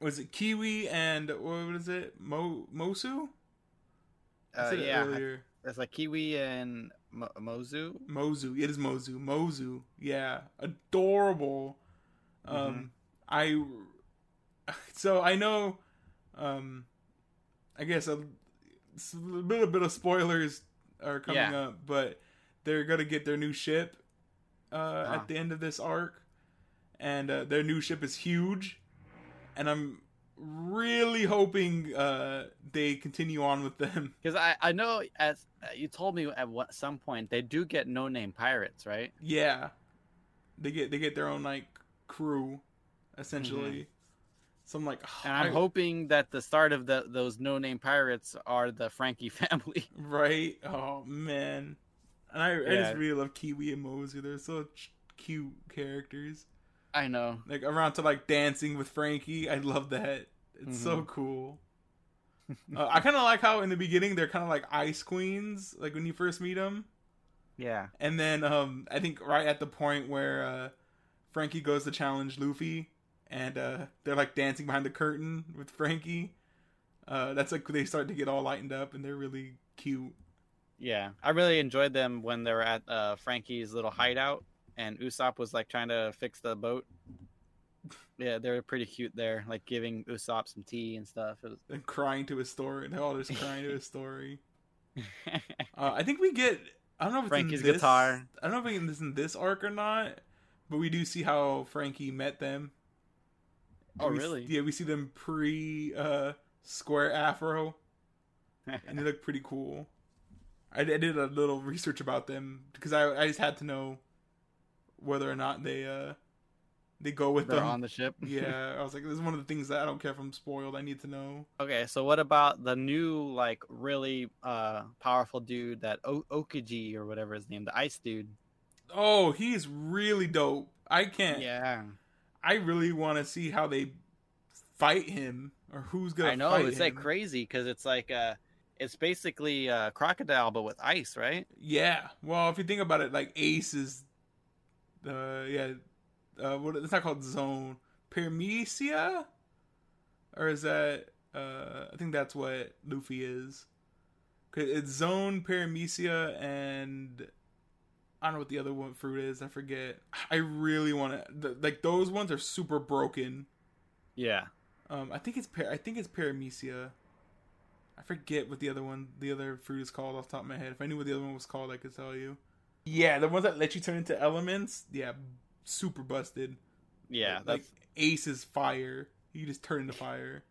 Speaker 1: was it Kiwi and what is it? Mo Mosu?
Speaker 2: Uh, yeah,
Speaker 1: earlier.
Speaker 2: it's like Kiwi and Mo- Mozu.
Speaker 1: Mozu. It is Mozu. Mozu. Yeah. Adorable. Um I *laughs* so I know um I guess a little bit of spoilers are coming
Speaker 2: Yeah.
Speaker 1: up, but they're going to get their new ship uh
Speaker 2: Ah.
Speaker 1: at the end of this arc and uh, their new ship is huge and I'm really hoping uh they continue on with them. *laughs*
Speaker 2: Because I, I know as uh, you told me at what, some point they do get no name pirates, right?
Speaker 1: Yeah, they get they get their own like crew, essentially. So I'm like,
Speaker 2: Mm-hmm. And I'm
Speaker 1: I-
Speaker 2: hoping that the start of the those no name pirates are the Franky *laughs* family.
Speaker 1: right? Oh man, and I, I just really love Kiwi and Mozu. They're such cute characters.
Speaker 2: I know.
Speaker 1: Like around to like dancing with Franky. I love that. It's so
Speaker 2: Mhm.
Speaker 1: cool. *laughs* uh, I kind of like how in the beginning they're kind of like ice queens, like when you first meet them.
Speaker 2: Yeah.
Speaker 1: And then um I think right at the point where uh Franky goes to challenge Luffy and uh they're like dancing behind the curtain with Franky. Uh that's like they start to get all lightened up and they're really cute.
Speaker 2: Yeah. I really enjoyed them when they were at uh, Franky's little hideout and Usopp was like trying to fix the boat. Yeah, they were pretty cute there, like giving Usopp some tea and stuff. It
Speaker 1: And crying to his story. They're all just crying to his *laughs* story. *laughs* Uh I think we get I don't know if it's Franky's this,
Speaker 2: guitar.
Speaker 1: I don't know if it's in this arc or not, but we do see how Franky met them.
Speaker 2: oh,
Speaker 1: We-
Speaker 2: really?
Speaker 1: Yeah, we see them pre uh square afro. and they *laughs* look pretty cool. I, I did a little research about them because I I just had to know whether or not they uh they go with
Speaker 2: They're
Speaker 1: them.
Speaker 2: on the ship. *laughs*
Speaker 1: yeah, I was like, this is one of the things that I don't care if I'm spoiled. I need to know.
Speaker 2: Okay, so what about the new like really uh powerful dude that o- Okiji or whatever his name, the ice dude?
Speaker 1: Oh, he's really dope. I can't.
Speaker 2: Yeah,
Speaker 1: I really want to see how they fight him or who's gonna.
Speaker 2: I know it's
Speaker 1: him.
Speaker 2: like crazy because it's like uh, it's basically a crocodile but with ice, right?
Speaker 1: Yeah. Well, if you think about it, like Ace is, uh, yeah, uh, what it's not called Zoan, Paramecia, or is that? Uh, I think that's what Luffy is. 'Cause it's Zoan, paramecia, and I don't know what the other one fruit is. I forget. I really want to like those ones are super broken.
Speaker 2: Yeah.
Speaker 1: Um, I think it's par- I think it's paramecia. I forget what the other one, the other fruit is called off the top of my head. If I knew what the other one was called, I could tell you. Yeah, the ones that let you turn into elements. Yeah, super busted.
Speaker 2: Yeah.
Speaker 1: like
Speaker 2: That's
Speaker 1: Ace is fire. You just turn into fire.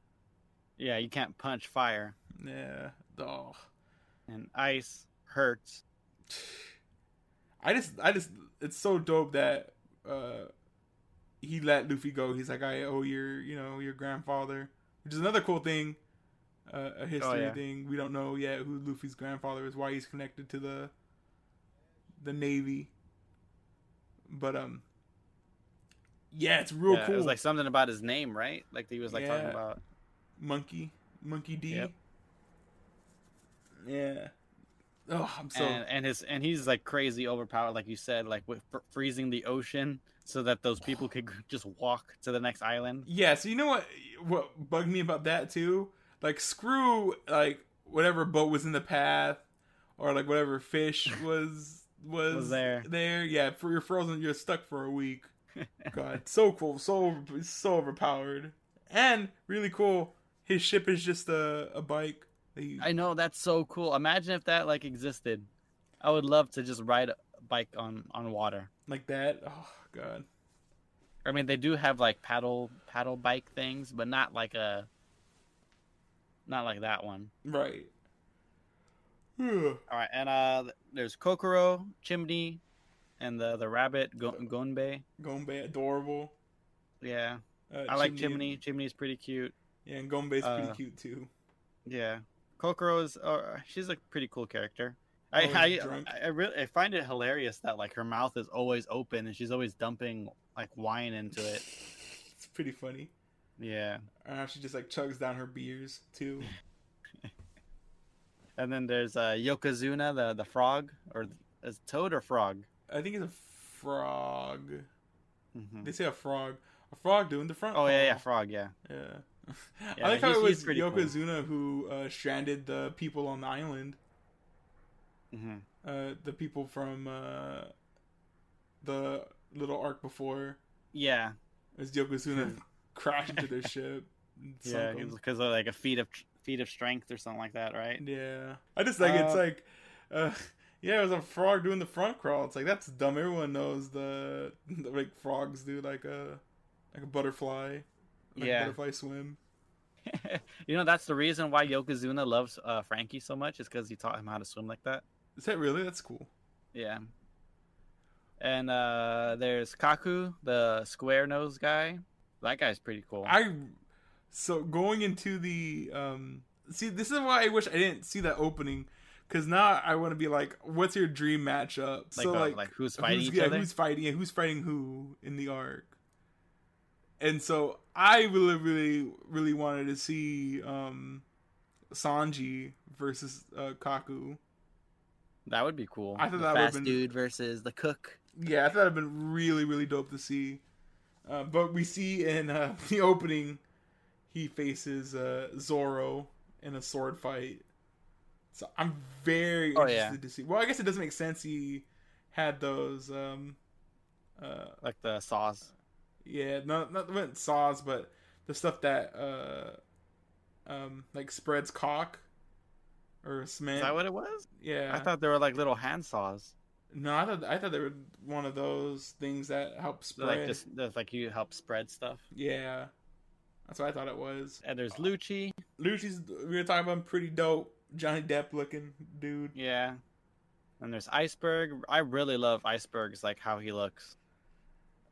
Speaker 2: yeah. You can't punch fire,
Speaker 1: Yeah. Oh.
Speaker 2: and ice hurts.
Speaker 1: I just, I just, it's so dope that uh he let Luffy go. He's like, I owe your, you know, your grandfather, which is another cool thing, uh, a history
Speaker 2: yeah.
Speaker 1: thing. We don't know yet who Luffy's grandfather is, why he's connected to the the Navy, but um, yeah, it's real
Speaker 2: yeah,
Speaker 1: cool.
Speaker 2: It was like something about his name, right? Like he was like talking about.
Speaker 1: Monkey, Monkey D.
Speaker 2: Yep.
Speaker 1: Yeah. Oh, I'm so
Speaker 2: and, and his and he's like crazy overpowered, like you said, like with fr- freezing the ocean so that those people could just walk to the next island.
Speaker 1: Yeah, so you know what what bugged me about that too? Like screw like whatever boat was in the path or like whatever fish *laughs* was was,
Speaker 2: Was there.
Speaker 1: There, yeah, for you're frozen, you're stuck for a week. *laughs* God, so cool, so so overpowered. And really cool, his ship is just a, a bike.
Speaker 2: I know that's so cool. Imagine if that like existed. I would love to just ride a bike on on water.
Speaker 1: like that. Oh god.
Speaker 2: I mean, they do have like paddle paddle bike things, but not like a not like that one.
Speaker 1: Right.
Speaker 2: All right, and uh, there's Kokoro, Chimney, and the the rabbit Go- Gonbei.
Speaker 1: Gombe adorable.
Speaker 2: Yeah,
Speaker 1: Uh,
Speaker 2: I like Chimney. Chimney's pretty cute.
Speaker 1: Yeah, and Gombe's pretty
Speaker 2: Uh,
Speaker 1: cute too.
Speaker 2: Yeah, Kokoro's uh, she's a pretty cool character. I I. I I really I find it hilarious that like her mouth is always open and she's always dumping like wine into it. *laughs*
Speaker 1: It's pretty funny.
Speaker 2: Yeah,
Speaker 1: And how she just like chugs down her beers too. *laughs*
Speaker 2: and then there's uh, Yokozuna the the frog or is it toad or frog?
Speaker 1: I think it's a frog.
Speaker 2: Mhm.
Speaker 1: They say a frog. A frog doing the front.
Speaker 2: Oh yeah, yeah, frog. Yeah,
Speaker 1: yeah. *laughs*
Speaker 2: Yeah,
Speaker 1: I like how it was
Speaker 2: pretty cool.
Speaker 1: Yokozuna who uh, stranded the people on the island.
Speaker 2: hmm
Speaker 1: Uh, the people from uh, the little arc before.
Speaker 2: yeah,
Speaker 1: It was Yokozuna *laughs* crashed into their ship. *laughs*
Speaker 2: yeah, because of like a feat of feat of strength or something like that, right?
Speaker 1: Yeah, I just like it's
Speaker 2: Uh,
Speaker 1: like, uh, *laughs* yeah, it was a frog doing the front crawl. It's like that's dumb. Everyone knows the, *laughs* the like frogs do like a like a butterfly, like
Speaker 2: Yeah.
Speaker 1: butterfly swim. *laughs*
Speaker 2: you know that's the reason why Yokozuna loves uh, Franky so much is because he taught him how to swim like that.
Speaker 1: Is that really? That's cool.
Speaker 2: Yeah. And uh there's Kaku, the square nose guy. That guy's pretty cool.
Speaker 1: I so going into the um see this is why I wish I didn't see that opening because now I want to be like, what's your dream matchup?
Speaker 2: like,
Speaker 1: so
Speaker 2: uh,
Speaker 1: like,
Speaker 2: like who's fighting
Speaker 1: who's,
Speaker 2: each
Speaker 1: yeah,
Speaker 2: other?
Speaker 1: who's fighting? Yeah, who's fighting who in the arc? And so I really, really, really wanted to see um Sanji versus uh, Kaku.
Speaker 2: That would be cool.
Speaker 1: I thought
Speaker 2: the
Speaker 1: that
Speaker 2: fast
Speaker 1: been-
Speaker 2: dude versus the cook.
Speaker 1: Yeah, I thought it'd been really, really dope to see. Uh, but we see in uh, *laughs* the opening, he faces uh, Zoro in a sword fight. So I'm very
Speaker 2: Oh,
Speaker 1: interested
Speaker 2: yeah.
Speaker 1: to see. Well, I guess it doesn't make sense. He had those, um, uh,
Speaker 2: Like the saws.
Speaker 1: yeah, not not the saws, but the stuff that uh, um, like spreads caulk or cement.
Speaker 2: Is that what it was?
Speaker 1: yeah,
Speaker 2: I thought they were like little hand saws.
Speaker 1: no, I thought I thought they were one of those things that help spread.
Speaker 2: like just like you help spread stuff.
Speaker 1: Yeah, that's what I thought it was.
Speaker 2: And there's Lucci.
Speaker 1: Lucci's we were talking about him, pretty dope, Johnny Depp looking dude.
Speaker 2: Yeah. And there's Iceberg. I really love Iceberg's like how he looks.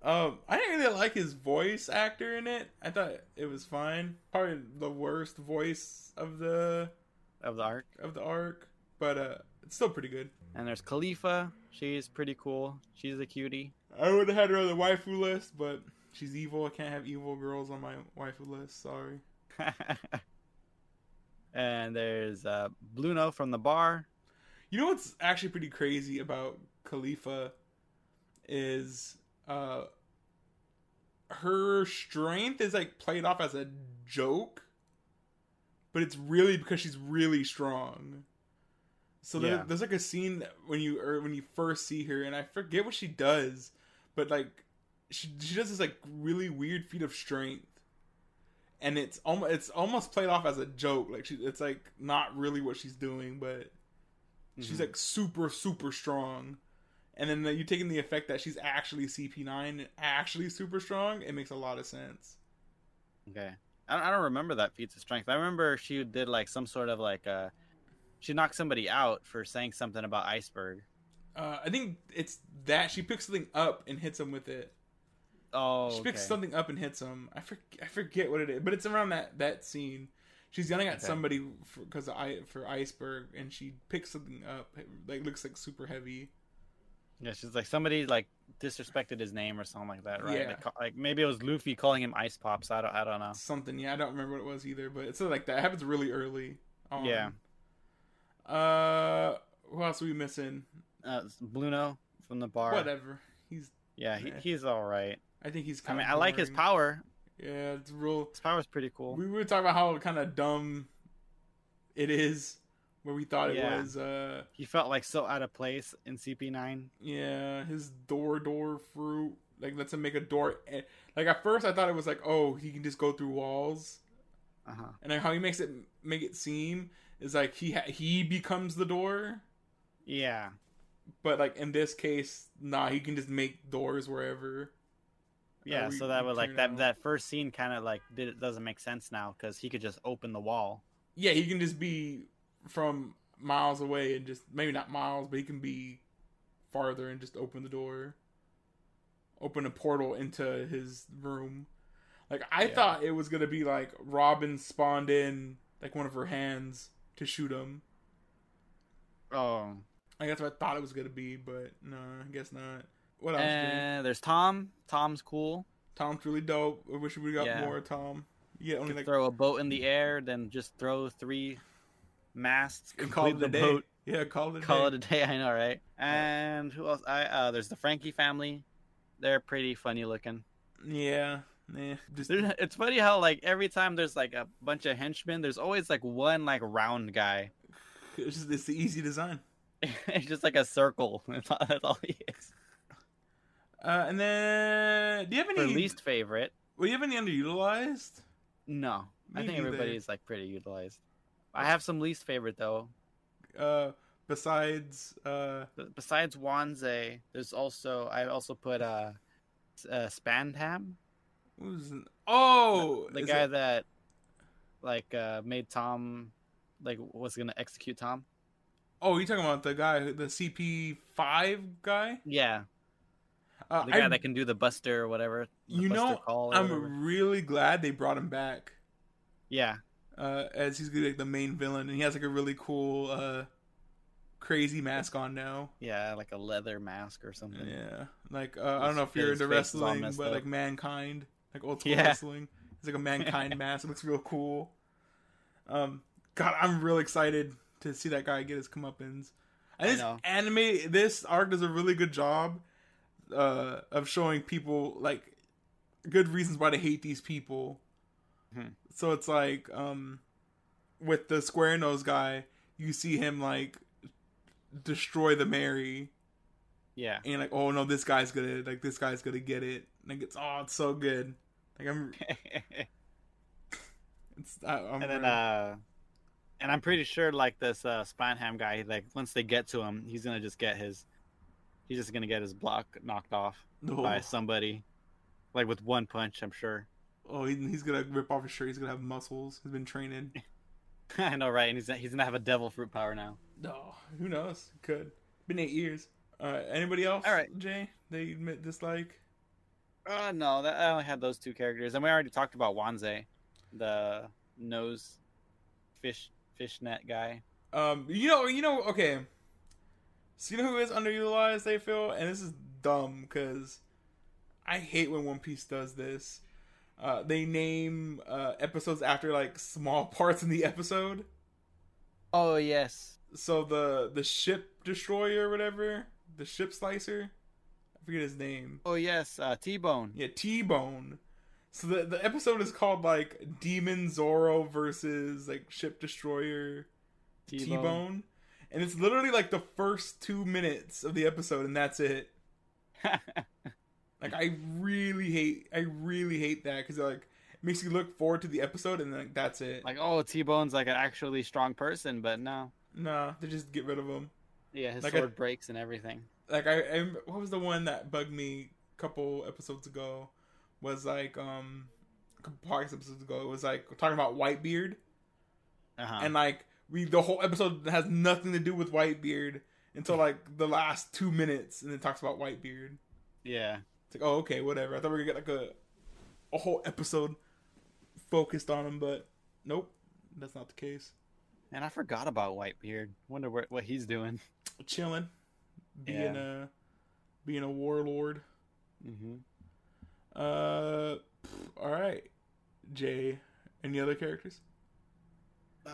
Speaker 1: Um, I didn't really like his voice actor in it. I thought it was fine. Probably the worst voice of the
Speaker 2: Of the arc.
Speaker 1: of the arc, but uh, it's still pretty good.
Speaker 2: And there's Kalifa. She's pretty cool. She's a cutie.
Speaker 1: I would have had her on the waifu list, but she's evil. I can't have evil girls on my waifu list. Sorry. *laughs*
Speaker 2: and there's uh, Blueno from the bar.
Speaker 1: You know what's actually pretty crazy about Kalifa is uh her strength is like played off as a joke, but it's really because she's really strong. So there,
Speaker 2: Yeah.
Speaker 1: there's like a scene when you or when you first see her, and I forget what she does, but like she she does this like really weird feat of strength, and it's almost it's almost played off as a joke. Like she, it's like not really what she's doing, but she's
Speaker 2: Mhm.
Speaker 1: like super super strong. And then you taking the effect that she's actually CP9, actually super strong, it makes a lot of sense.
Speaker 2: Okay. I don't, I don't remember that feat of strength. I remember she did like some sort of like uh she knocked somebody out for saying something about iceberg.
Speaker 1: Uh, I think it's that she picks something up and hits him with it.
Speaker 2: Oh,
Speaker 1: she picks
Speaker 2: okay.
Speaker 1: something up and hits him. I forget, I forget what it is, but it's around that that scene. She's yelling at
Speaker 2: Okay.
Speaker 1: somebody because I for iceberg, and she picks something up. It, like looks like super heavy.
Speaker 2: Yeah, she's like somebody like disrespected his name or something like that, right?
Speaker 1: Yeah.
Speaker 2: Like, like maybe it was Luffy calling him Ice Pops. I don't, I don't know.
Speaker 1: Something. Yeah, I don't remember what it was either, but it's like that. It happens really early. on.
Speaker 2: Yeah.
Speaker 1: Uh, who else are we missing?
Speaker 2: Uh, Blueno from the bar.
Speaker 1: Whatever. He's.
Speaker 2: Yeah, he, he's all right.
Speaker 1: I think he's.
Speaker 2: I mean, I like his power.
Speaker 1: Yeah, it's real.
Speaker 2: His power's pretty cool.
Speaker 1: We were talking about how kind of dumb it is, where we thought it was. Uh,
Speaker 2: He felt like so out of place in CP9.
Speaker 1: yeah, his door door fruit like lets him make a door. eh, Like at first, I thought it was like, oh, he can just go through walls,
Speaker 2: Uh huh.
Speaker 1: and then how he makes it make it seem is like he ha- he becomes the door.
Speaker 2: Yeah.
Speaker 1: But like in this case, nah, he can just make doors wherever.
Speaker 2: Yeah,
Speaker 1: we-
Speaker 2: so that would like that
Speaker 1: out.
Speaker 2: that first scene kind of like did it doesn't make sense now because he could just open the wall.
Speaker 1: Yeah, he can just be from miles away and just maybe not miles, but he can be farther and just open the door, open a portal into his room. Like I
Speaker 2: Yeah.
Speaker 1: thought it was gonna be like Robin spawned in like one of her hands to shoot him.
Speaker 2: Oh,
Speaker 1: Like that's what I thought it was gonna be, but no, I guess not. What else?
Speaker 2: And there's Tom. Tom's cool.
Speaker 1: Tom's really dope. I wish we got
Speaker 2: Yeah.
Speaker 1: more Tom. Yeah, only like
Speaker 2: throw a boat in the air, then just throw three masts,
Speaker 1: and call it
Speaker 2: complete
Speaker 1: a
Speaker 2: the
Speaker 1: day.
Speaker 2: boat,
Speaker 1: Yeah, call it a
Speaker 2: call
Speaker 1: day.
Speaker 2: it a day. *laughs* I know, right? And who else? I uh, there's the Franky family. They're pretty funny looking.
Speaker 1: Yeah, yeah. Just
Speaker 2: it's funny how like every time there's like a bunch of henchmen, there's always like one like round guy. *laughs*
Speaker 1: it's just it's the easy design. *laughs*
Speaker 2: it's just like a circle. That's all, that's all he is.
Speaker 1: Uh, and then, do you have
Speaker 2: For
Speaker 1: any?
Speaker 2: least favorite,
Speaker 1: Well, you have any underutilized?
Speaker 2: no. I think
Speaker 1: neither.
Speaker 2: everybody's like pretty utilized. I have some least favorite though.
Speaker 1: Uh, besides, uh,
Speaker 2: Besides Wanze, there's also I also put uh, uh Spandam,
Speaker 1: who's oh
Speaker 2: the
Speaker 1: is
Speaker 2: guy
Speaker 1: it-
Speaker 2: that like uh made Tom like was gonna execute Tom.
Speaker 1: oh, you talking about the guy, the CP five guy?
Speaker 2: Yeah,
Speaker 1: Uh,
Speaker 2: the guy
Speaker 1: I,
Speaker 2: that can do the Buster or whatever.
Speaker 1: you
Speaker 2: Buster
Speaker 1: know,
Speaker 2: call or whatever.
Speaker 1: I'm really glad they brought him back.
Speaker 2: yeah,
Speaker 1: Uh, as he's like the main villain, and he has like a really cool, uh, crazy mask on now.
Speaker 2: yeah, like a leather mask or something.
Speaker 1: Yeah, like uh, I don't know if you're into
Speaker 2: face is all
Speaker 1: wrestling, but
Speaker 2: up.
Speaker 1: like mankind, like old school
Speaker 2: Yeah.
Speaker 1: wrestling. It's like a mankind *laughs* mask. It looks real cool. Um, God, I'm real excited to see that guy get his comeuppance. And
Speaker 2: I
Speaker 1: this anime, this arc does a really good job uh, of showing people like good reasons why to hate these people.
Speaker 2: Hmm.
Speaker 1: So it's like um, with the square nose guy, you see him like destroy the Merry
Speaker 2: yeah.
Speaker 1: and like oh no this guy's gonna like this guy's gonna get it like it's oh it's so good like i'm *laughs* it's I, I'm
Speaker 2: and then
Speaker 1: really-
Speaker 2: uh and i'm pretty sure like this uh Spandam guy like once they get to him he's gonna just get his he's just gonna get his block knocked off
Speaker 1: oh,
Speaker 2: by somebody like with one punch i'm sure.
Speaker 1: Oh he, he's gonna rip off his shirt. He's gonna have muscles. He's been training. *laughs*
Speaker 2: I know right? And he's he's gonna have a devil fruit power now.
Speaker 1: No who knows? Could. Been eight years. All right. anybody else
Speaker 2: All right.
Speaker 1: jay they admit dislike?
Speaker 2: Uh no that i only had those two characters. And we already talked about wanze the nose fish fishnet guy.
Speaker 1: Um you know you know okay so you know who is underutilized they feel? And this is dumb because i hate when one piece does this. Uh they name uh episodes after like small *laughs* parts in the episode.
Speaker 2: Oh yes.
Speaker 1: So the the ship destroyer or whatever the ship slicer i forget his name.
Speaker 2: Oh yes uh t-bone.
Speaker 1: Yeah t-bone. So the, the episode is called like demon zoro versus like ship destroyer.
Speaker 2: T-bone,
Speaker 1: T-Bone, and it's literally like the first two minutes of the episode, and that's it. *laughs* Like I really hate, I really hate that because like it makes you look forward to the episode, and then like, that's it.
Speaker 2: like, oh, T Bone's like an actually strong person, but no.
Speaker 1: nah, they just get rid of him.
Speaker 2: Yeah, his
Speaker 1: Like
Speaker 2: sword
Speaker 1: a-
Speaker 2: breaks and everything.
Speaker 1: Like I, I, what was the one that bugged me a couple episodes ago? Was like um, a couple podcast episodes ago. It was like talking about Whitebeard.
Speaker 2: Uh-huh.
Speaker 1: and like we the whole episode has nothing to do with Whitebeard until like the last two minutes, and it talks about Whitebeard.
Speaker 2: yeah.
Speaker 1: It's like, oh, okay, whatever. I thought we were gonna get like a a whole episode focused on him, but nope, that's not the case.
Speaker 2: And I forgot about Whitebeard. Wonder what, what he's doing.
Speaker 1: Chilling, being a being a warlord.
Speaker 2: Mm-hmm.
Speaker 1: Uh, all right, Jay. Any other characters?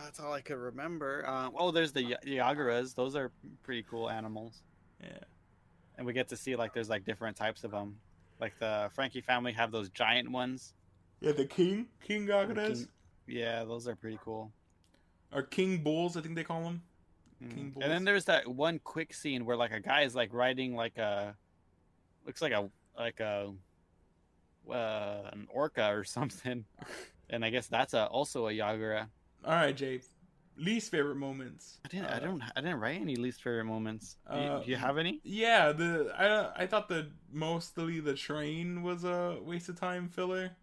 Speaker 2: That's all I could remember. Um, oh, there's the Y- Yagaras. Those are pretty cool animals.
Speaker 1: Yeah,
Speaker 2: And we get to see like there's like different types of them. Like the Franky family have those giant ones.
Speaker 1: yeah. The king, King Gagadas,
Speaker 2: King- Yeah, those are pretty cool.
Speaker 1: or King Bulls, I think they call them.
Speaker 2: Mm.
Speaker 1: King
Speaker 2: And then there's that one quick scene where like a guy is like riding like a looks like a like a uh, an orca or *laughs* something. And I guess that's a also a Yagara.
Speaker 1: All right, Jay. Least favorite moments.
Speaker 2: I didn't I
Speaker 1: Uh,
Speaker 2: don't I didn't write any least favorite moments. Do you,
Speaker 1: Uh,
Speaker 2: do you have any?
Speaker 1: Yeah, the I I thought the mostly the train was a waste of time filler,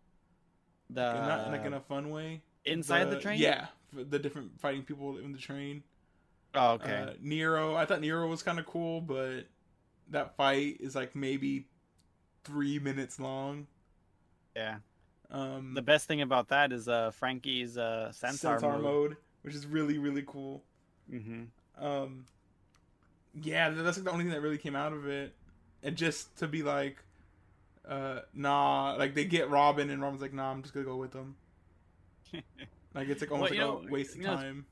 Speaker 2: The
Speaker 1: and not like in a fun way.
Speaker 2: inside the, train?
Speaker 1: Yeah, the different fighting people in the train.
Speaker 2: Oh, okay.
Speaker 1: Uh, Nero, I thought Nero was kind of cool, but that fight is like maybe three minutes long.
Speaker 2: yeah.
Speaker 1: Um,
Speaker 2: The best thing about that is uh Franky's uh centaur, mode.
Speaker 1: which is really really cool.
Speaker 2: Mm-hmm.
Speaker 1: Um, yeah, that's like the only thing that really came out of it, and just to be like, uh, nah, like they get Robin, and Robin's like, nah, I'm just gonna go with them. *laughs* Like it's like almost
Speaker 2: Well,
Speaker 1: like
Speaker 2: know,
Speaker 1: a waste of
Speaker 2: know,
Speaker 1: time.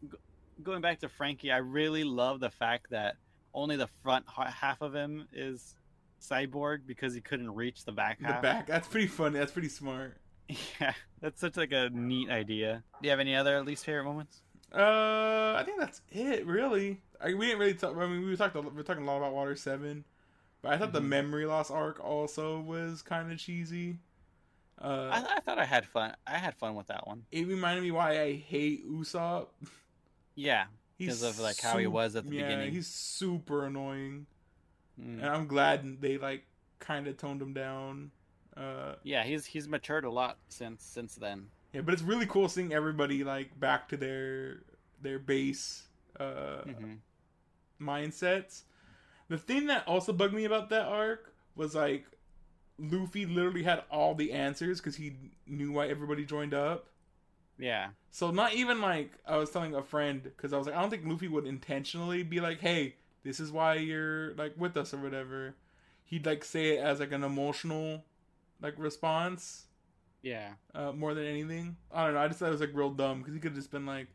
Speaker 2: Going back to Franky, I really love the fact that only the front half of him is cyborg because he couldn't reach the back half.
Speaker 1: The back, that's pretty funny. That's pretty smart. *laughs*
Speaker 2: Yeah, that's such like a neat idea. Do you have any other least favorite moments?
Speaker 1: Uh, I think that's it. Really, I, we didn't really talk. I mean, we talked. We were talking a lot about Water Seven, but I thought the
Speaker 2: Mhm.
Speaker 1: memory loss arc also was kind of cheesy. Uh,
Speaker 2: I, I thought I had fun. I had fun with that one.
Speaker 1: it reminded me why I hate Usopp.
Speaker 2: Yeah, because of like how he was at the
Speaker 1: yeah,
Speaker 2: beginning.
Speaker 1: he's super annoying,
Speaker 2: Mm.
Speaker 1: and I'm glad they like kind of toned him down. Uh,
Speaker 2: Yeah, he's he's matured a lot since since then.
Speaker 1: yeah, but it's really cool seeing everybody like back to their their base uh,
Speaker 2: hmm
Speaker 1: mindsets. The thing that also bugged me about that arc was like Luffy literally had all the answers because he knew why everybody joined up.
Speaker 2: Yeah,
Speaker 1: So not even like I was telling a friend because I was like I don't think Luffy would intentionally be like, "Hey, this is why you're like with us or whatever." He'd like say it as like an emotional like response
Speaker 2: yeah.
Speaker 1: uh, more than anything. I don't know. I just thought it was like real dumb because he could have just been like,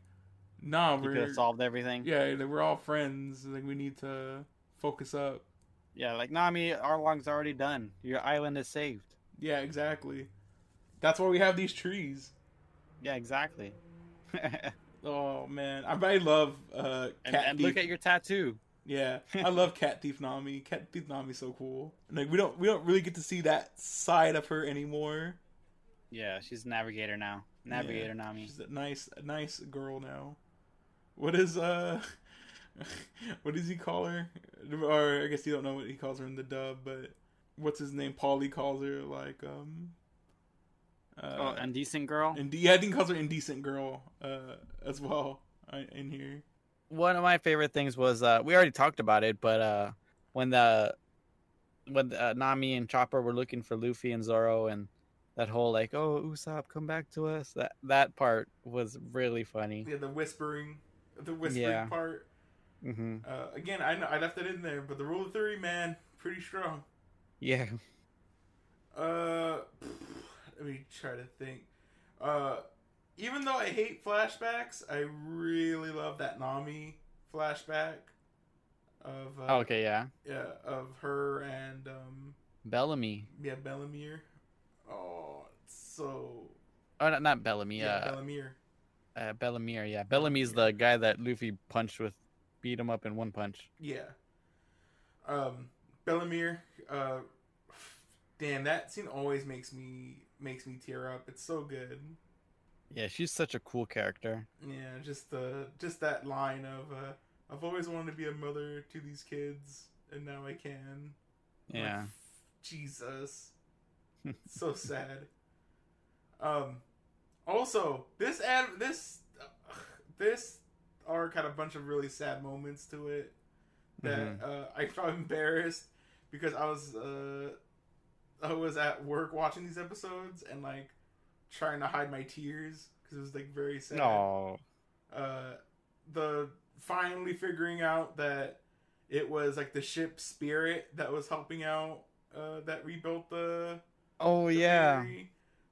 Speaker 1: "Nah,
Speaker 2: He could
Speaker 1: we're
Speaker 2: have solved everything.
Speaker 1: yeah, like, we're all friends. Like we need to focus up."
Speaker 2: Yeah, like Nami, Arlong's already done. Your island is saved.
Speaker 1: Yeah, exactly. That's why we have these trees.
Speaker 2: Yeah, exactly. *laughs*
Speaker 1: Oh man, I, I love uh, cat
Speaker 2: and
Speaker 1: thief.
Speaker 2: look at your tattoo.
Speaker 1: Yeah, I love *laughs* Cat Thief Nami. Cat Thief Nami's so cool. Like we don't we don't really get to see that side of her anymore.
Speaker 2: Yeah, she's navigator now. Navigator Nami.
Speaker 1: She's a nice nice girl now. What is uh *laughs* what does he call her? Or I guess you don't know what he calls her in the dub, but what's his name? Paulie calls her like um uh
Speaker 2: oh, indecent girl.
Speaker 1: inde- yeah, I think he calls her indecent girl uh as well uh, in here.
Speaker 3: One of my favorite things was uh, we already talked about it, but uh, when the when uh, Nami and Chopper were looking for Luffy and Zoro, and that whole like, "Oh, Usopp, come back to us," that that part was really funny.
Speaker 1: Yeah, the whispering the whispering
Speaker 3: Yeah.
Speaker 1: part.
Speaker 3: hmm
Speaker 1: Uh, again, I know I left that in there, but the rule of three, man, pretty strong.
Speaker 3: Yeah,
Speaker 1: Uh, let me try to think. Uh, even though I hate flashbacks, I really love that Nami flashback of uh,
Speaker 3: Oh, okay, yeah.
Speaker 1: yeah of her and um
Speaker 3: Bellamy.
Speaker 1: yeah Bellamere. Oh, it's so
Speaker 3: Oh, not, not Bellamy.
Speaker 1: yeah,
Speaker 3: uh,
Speaker 1: Bellamere.
Speaker 3: uh, Bellamere. Yeah, Bellamy's the guy that Luffy punched with
Speaker 2: beat him up in one punch.
Speaker 1: Yeah. Um, Bellamere, uh, damn, that scene always makes me makes me tear up. It's so good.
Speaker 2: Yeah, she's such a cool character.
Speaker 1: Yeah, just the just that line of uh, I've always wanted to be a mother to these kids, and now I can. I'm like,
Speaker 2: Yeah.
Speaker 1: Jesus. *laughs* so sad. Um also, this ad this this arc had a bunch of really sad moments to it that
Speaker 2: Mhm.
Speaker 1: uh, I felt embarrassed because I was uh I was at work watching these episodes and like trying to hide my tears because it was like very sad.
Speaker 2: No.
Speaker 1: uh, the finally figuring out that it was like the ship spirit that was helping out uh, that rebuilt the,
Speaker 2: Oh
Speaker 1: the
Speaker 2: yeah.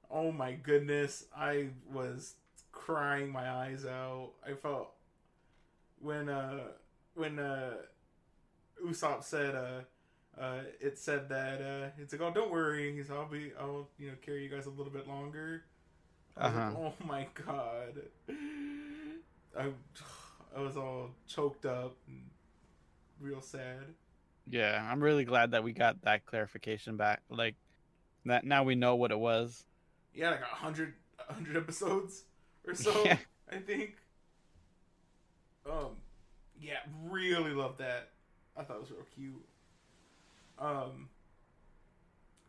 Speaker 1: Oh my goodness. I was crying my eyes out. I felt when uh when uh usopp said uh uh it said that uh it's like oh don't worry. He's i'll be i'll you know carry you guys a little bit longer Was like,
Speaker 2: Uh-huh.
Speaker 1: oh my god i i was all choked up and real sad
Speaker 2: Yeah, I'm really glad that we got that clarification back. Like that now we know what it was.
Speaker 1: yeah like a hundred hundred episodes or so *laughs*
Speaker 2: Yeah.
Speaker 1: i think um yeah really love that i thought it was real cute um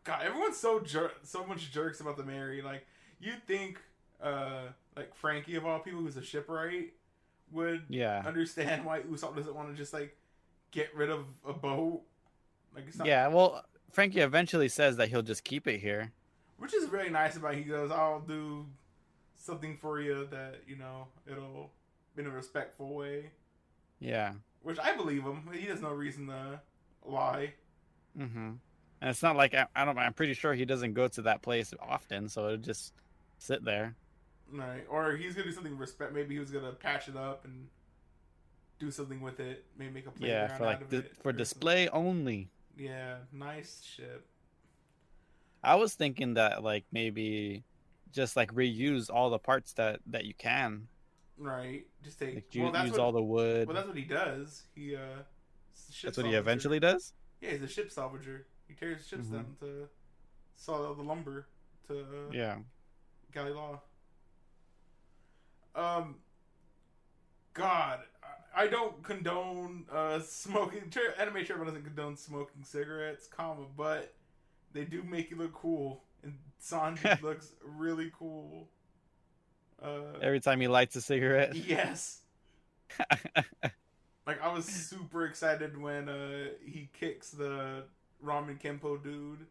Speaker 1: god everyone's so jer- so much jerks about the Merry like you'd think uh like franky of all people who's a shipwright would
Speaker 2: Yeah.
Speaker 1: understand why usopp doesn't want to just like get rid of a boat like it's not
Speaker 2: Yeah, well, Franky eventually says that he'll just keep it here.
Speaker 1: which is really nice about he goes i'll do something for you that you know it'll in a respectful way
Speaker 2: Yeah.
Speaker 1: which i believe him he has no reason to lie
Speaker 2: Mm-hmm. And it's not like I, I don't. I'm pretty sure he doesn't go to that place often, so it'll just sit there.
Speaker 1: right or he's gonna do something respect maybe he was gonna patch it up and do something with it maybe make a playground
Speaker 2: Yeah, for
Speaker 1: out
Speaker 2: like
Speaker 1: of
Speaker 2: di-
Speaker 1: it
Speaker 2: for
Speaker 1: or something.
Speaker 2: display only.
Speaker 1: yeah nice ship
Speaker 2: I was thinking that like maybe just like reuse all the parts that that you can.
Speaker 1: right just take
Speaker 2: Like
Speaker 1: well that's
Speaker 2: use
Speaker 1: what
Speaker 2: all the wood.
Speaker 1: well that's what he does he uh
Speaker 2: That's what he eventually does.
Speaker 1: yeah he's a ship salvager he tears ships
Speaker 2: Mhm.
Speaker 1: down to all the lumber to uh,
Speaker 2: Yeah.
Speaker 1: Galley-La. Um, God, I- don't condone uh smoking. Anime Trevor doesn't condone smoking cigarettes, comma, but they do make you look cool, and Sanji *laughs* looks really cool. Uh,
Speaker 2: Every time he lights a cigarette.
Speaker 1: yes, *laughs* like I was super excited when uh he kicks the Ramen Kempo dude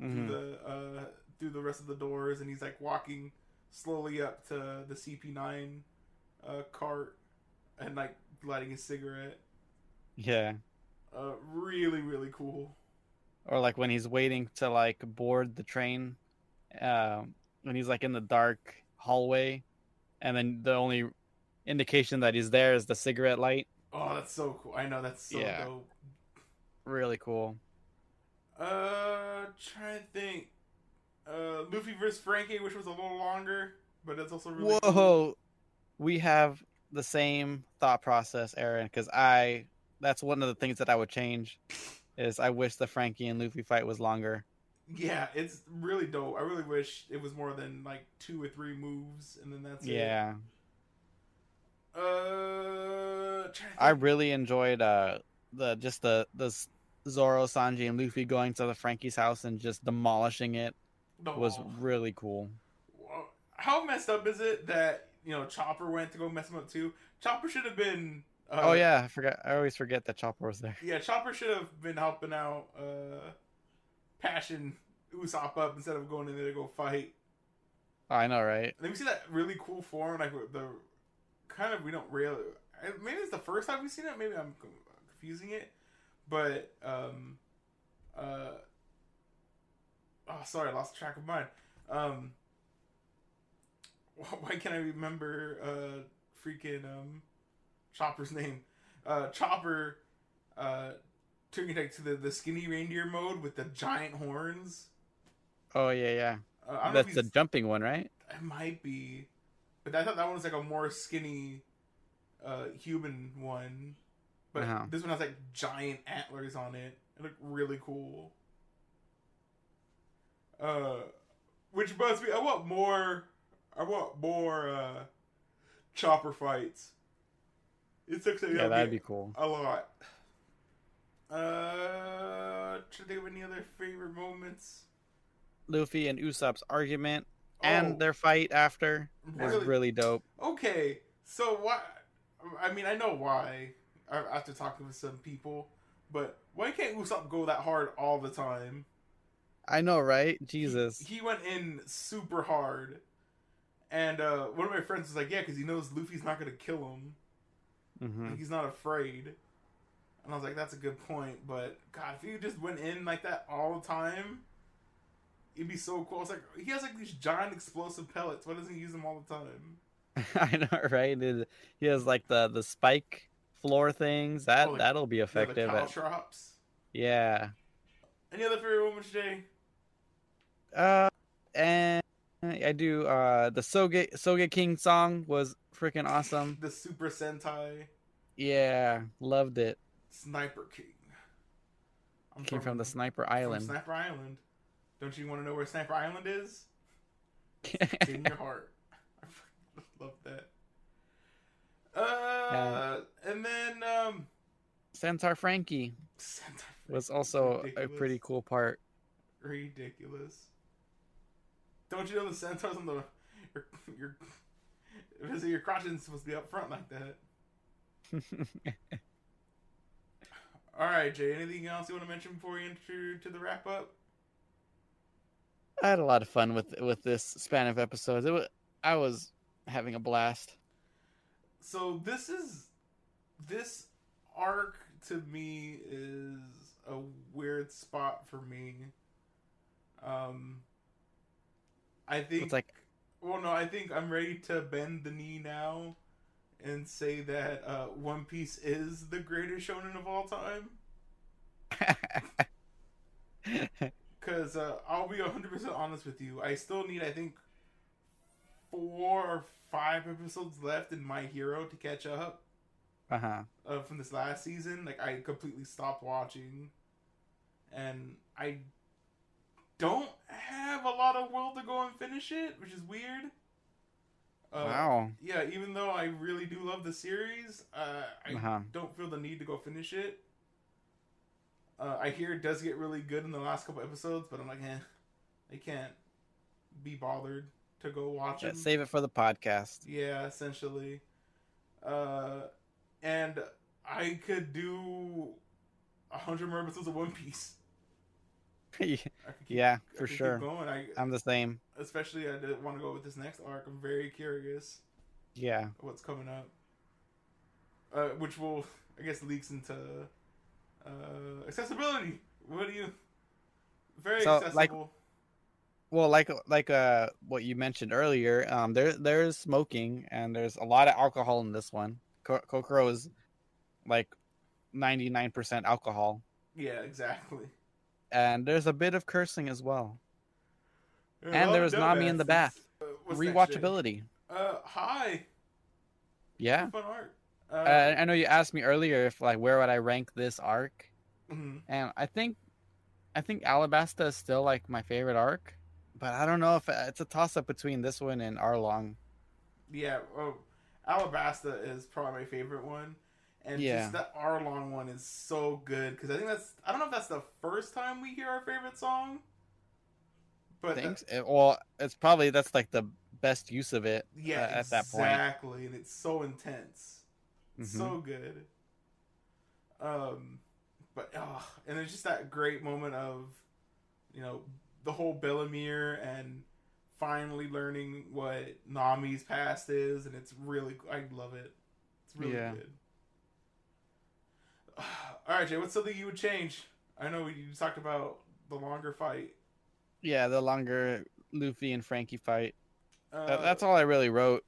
Speaker 2: Mhm.
Speaker 1: through the uh through the rest of the doors and he's like walking slowly up to the CP9 uh cart and like lighting a cigarette.
Speaker 2: Yeah.
Speaker 1: Uh really really cool.
Speaker 2: Or like when he's waiting to like board the train, um, when he's like in the dark hallway, and then the only indication that he's there is the cigarette light.
Speaker 1: Oh, that's so cool. I know that's so
Speaker 2: Yeah.
Speaker 1: dope.
Speaker 2: Really cool.
Speaker 1: Uh trying to think. Uh Luffy versus Franky, which was a little longer, but that's also really
Speaker 2: Whoa,
Speaker 1: cool.
Speaker 2: we have the same thought process, Aaron. Because I, that's one of the things that I would change. Is I wish the Franky and Luffy fight was longer.
Speaker 1: Yeah, it's really dope. I really wish it was more than like two or three moves and then that's it.
Speaker 2: Yeah,
Speaker 1: Uh,
Speaker 2: I really enjoyed uh the just the the Zoro, Sanji, and Luffy going to the Franky's house and just demolishing it
Speaker 1: No.
Speaker 2: was really cool.
Speaker 1: How messed up is it that you know Chopper went to go mess him up too? Chopper should have been. Uh,
Speaker 2: oh yeah, I forgot. I always forget that Chopper was there.
Speaker 1: yeah. Chopper should have been helping out. Uh, Passion Usopp up instead of going in there to go fight.
Speaker 2: I know, right?
Speaker 1: Then we see that really cool form, like the kind of we don't really. Maybe it's the first time we've seen it. Maybe I'm confusing it, but um, uh, oh sorry, I lost track of mine. Um, *laughs* why can't I remember uh freaking um Chopper's name? Uh, Chopper uh turning like to the the skinny reindeer mode with the giant horns.
Speaker 2: Oh yeah, yeah.
Speaker 1: Uh, I don't know if
Speaker 2: That's the jumping one, right?
Speaker 1: it might be, but I thought that one was like a more skinny, uh, human one. but
Speaker 2: Uh-huh.
Speaker 1: this one has like giant antlers on it. It looked really cool. Uh, which bugs me. I want more. I want more uh, chopper fights. It's looks like
Speaker 2: Yeah,
Speaker 1: that'd
Speaker 2: that'd
Speaker 1: be
Speaker 2: be cool.
Speaker 1: a lot. Uh, should they have any other favorite moments?
Speaker 2: Luffy and Usopp's argument
Speaker 1: Oh,
Speaker 2: and their fight after was
Speaker 1: really?
Speaker 2: really dope.
Speaker 1: Okay, so why? I mean, I know why. uh, After talking with some people, but why can't Usopp go that hard all the time?
Speaker 2: I know, right? Jesus.
Speaker 1: He went in super hard, and uh, one of my friends was like, "Yeah, because he knows Luffy's not gonna kill him.
Speaker 2: hmm
Speaker 1: Like, he's not afraid." And I was like, "That's a good point." But God, if he just went in like that all the time, it'd be so cool. It's like he has like these giant explosive pellets. Why doesn't he use them all the time? *laughs*
Speaker 2: I know, right? It- he has like the the spike floor things. That
Speaker 1: Oh, like-
Speaker 2: that'll be
Speaker 1: Yeah,
Speaker 2: effective.
Speaker 1: the
Speaker 2: at- yeah.
Speaker 1: Any other favorite moments, Jay?
Speaker 2: Uh, and I do. Uh, the Soge Soge King song was freaking awesome.
Speaker 1: The Super Sentai
Speaker 2: Yeah, loved it.
Speaker 1: Sniper King. I'm
Speaker 2: Came from the Sniper Island.
Speaker 1: Sniper Island. Don't you want to know where Sniper Island is? *laughs* It's in your heart. I love that. Uh, and then um,
Speaker 2: Centaur Franky
Speaker 1: Sentai
Speaker 2: was
Speaker 1: Franky
Speaker 2: also a pretty cool part.
Speaker 1: ridiculous. Don't you know the centaurs on the your your visit your crotch isn't supposed to be up front like that. *laughs* All right, Jay. Anything else you want to mention before we enter to the wrap up?
Speaker 2: I had a lot of fun with with this span of episodes. It was, I was having a blast.
Speaker 1: So this is this arc to me is a weird spot for me. Um, I think
Speaker 2: It's like
Speaker 1: Well, no, I think I'm ready to bend the knee now and say that uh, One Piece is the greatest shonen of all time. *laughs* Because uh, I'll be 100% honest with you. I still need, I think, four or five episodes left in My Hero to catch up
Speaker 2: uh huh.
Speaker 1: uh, from this last season. Like, I completely stopped watching. And I don't have a lot of will to go and finish it, which is weird. Uh,
Speaker 2: wow.
Speaker 1: yeah, even though I really do love the series, uh, I
Speaker 2: Uh huh.
Speaker 1: don't feel the need to go finish it. Uh, I hear it does get really good in the last couple episodes, but I'm like, eh, I can't be bothered to go watch it.
Speaker 2: Save it for the podcast.
Speaker 1: Yeah, essentially. Uh, and I could do a hundred more episodes of One Piece. *laughs* Keep-
Speaker 2: yeah,
Speaker 1: I
Speaker 2: for sure.
Speaker 1: I,
Speaker 2: I'm the same.
Speaker 1: especially I want to go with this next arc. I'm very curious.
Speaker 2: Yeah.
Speaker 1: what's coming up. Uh, which will, I guess, leaks into uh, accessibility. What do you? Very
Speaker 2: So, like-
Speaker 1: accessible.
Speaker 2: Well, like like uh what you mentioned earlier, um there there's smoking and there's a lot of alcohol in this one. Co- Kokoro is like 99% alcohol
Speaker 1: yeah, exactly.
Speaker 2: And there's a bit of cursing as well.
Speaker 1: A
Speaker 2: And
Speaker 1: lot
Speaker 2: there was Nami in the bath.
Speaker 1: Uh, what's next, Jay?
Speaker 2: Rewatchability.
Speaker 1: Uh, hi.
Speaker 2: Yeah.
Speaker 1: Fun art. Uh,
Speaker 2: Uh, I know you asked me earlier if like where would I rank this arc,
Speaker 1: mhm.
Speaker 2: and I think, I think Alabasta is still like my favorite arc, but I don't know if uh, it's a toss up between this one and Arlong.
Speaker 1: Yeah. Oh, Alabasta is probably my favorite one, and
Speaker 2: Yeah.
Speaker 1: just that Arlong one is so good because I think that's I don't know if that's the first time we hear our favorite song, but that-
Speaker 2: well, it's probably that's like the best use of it.
Speaker 1: Yeah,
Speaker 2: uh, at that point.
Speaker 1: exactly, and it's so intense,
Speaker 2: Mhm.
Speaker 1: so good. Um, but oh, and it's just that great moment of, you know, the whole Bellemere and finally learning what Nami's past is, and it's really I love it. It's really
Speaker 2: Yeah.
Speaker 1: good. *sighs* All right, Jay, what's something you would change? I know you talked about the longer fight.
Speaker 2: Yeah, the longer Luffy and Franky fight.
Speaker 1: Uh,
Speaker 2: That, that's all I really wrote.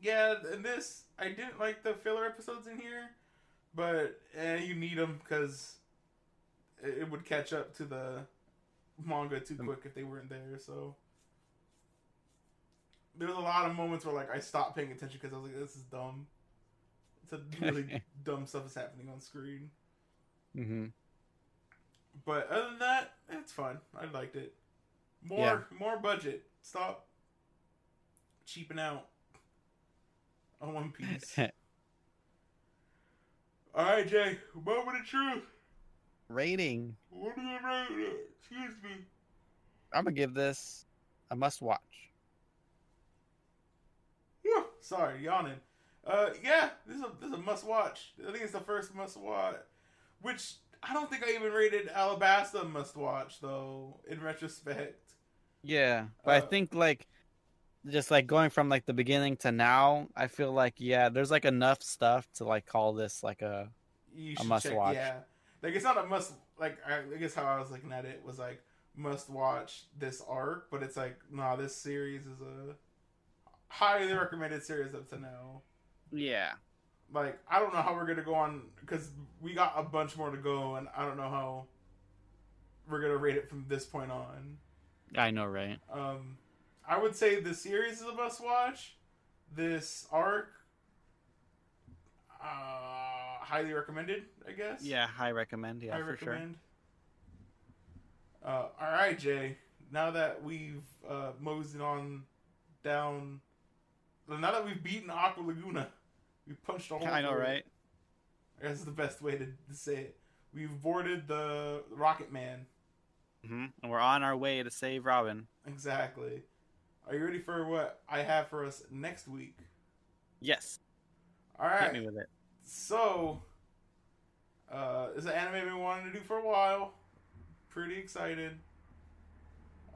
Speaker 1: Yeah, and this I didn't like the filler episodes in here, but eh, you need them because it, it would catch up to the manga too
Speaker 2: Um,
Speaker 1: quick if they weren't there. So there was a lot of moments where like I stopped paying attention because I was like, "This is dumb." So really *laughs* dumb stuff is happening on screen.
Speaker 4: Mm-hmm.
Speaker 1: But other than that, it's fun. I liked it. More more budget. Stop cheaping out on One Piece. *laughs* All right, Jay. Moment of truth.
Speaker 4: Rating.
Speaker 1: What do you rate it? Excuse me.
Speaker 4: I'm gonna give this a must watch.
Speaker 1: Whew, sorry, yawning. Uh, yeah, this is a this is a must watch. I think it's the first must watch, which I don't think I even rated Alabasta must watch though. In retrospect,
Speaker 4: Yeah, but I
Speaker 1: Uh,
Speaker 4: think like just like going from like the beginning to now, I feel like yeah, there's like enough stuff to like call this like a A must
Speaker 1: check.
Speaker 4: watch.
Speaker 1: Yeah, like it's not a must. Like I, I guess how I was looking at it was like must watch this arc, but it's like nah, this series is a highly recommended series up to now.
Speaker 4: Yeah.
Speaker 1: Like I don't know how we're gonna go on because we got a bunch more to go, and I don't know how we're gonna rate it from this point on.
Speaker 2: I know, right?
Speaker 1: Um, I would say the series is a must watch. This arc, uh, highly recommended. I guess.
Speaker 2: Yeah, high recommend. Yeah,
Speaker 1: I
Speaker 2: for sure.
Speaker 1: Uh, all right, Jay. Now that we've uh, moseyed on down, now that we've beaten Aqua Laguna, we punched a hole.
Speaker 2: I know, right?
Speaker 1: That's the best way to, say it. We've boarded the Rocket Man.
Speaker 2: hmm And we're on our way to save Robin.
Speaker 1: Exactly. Are you ready for what I have for us next week?
Speaker 2: Yes,
Speaker 1: All right.
Speaker 2: hit me with it.
Speaker 1: So, uh, it's an anime I've been wanting to do for a while. Pretty excited.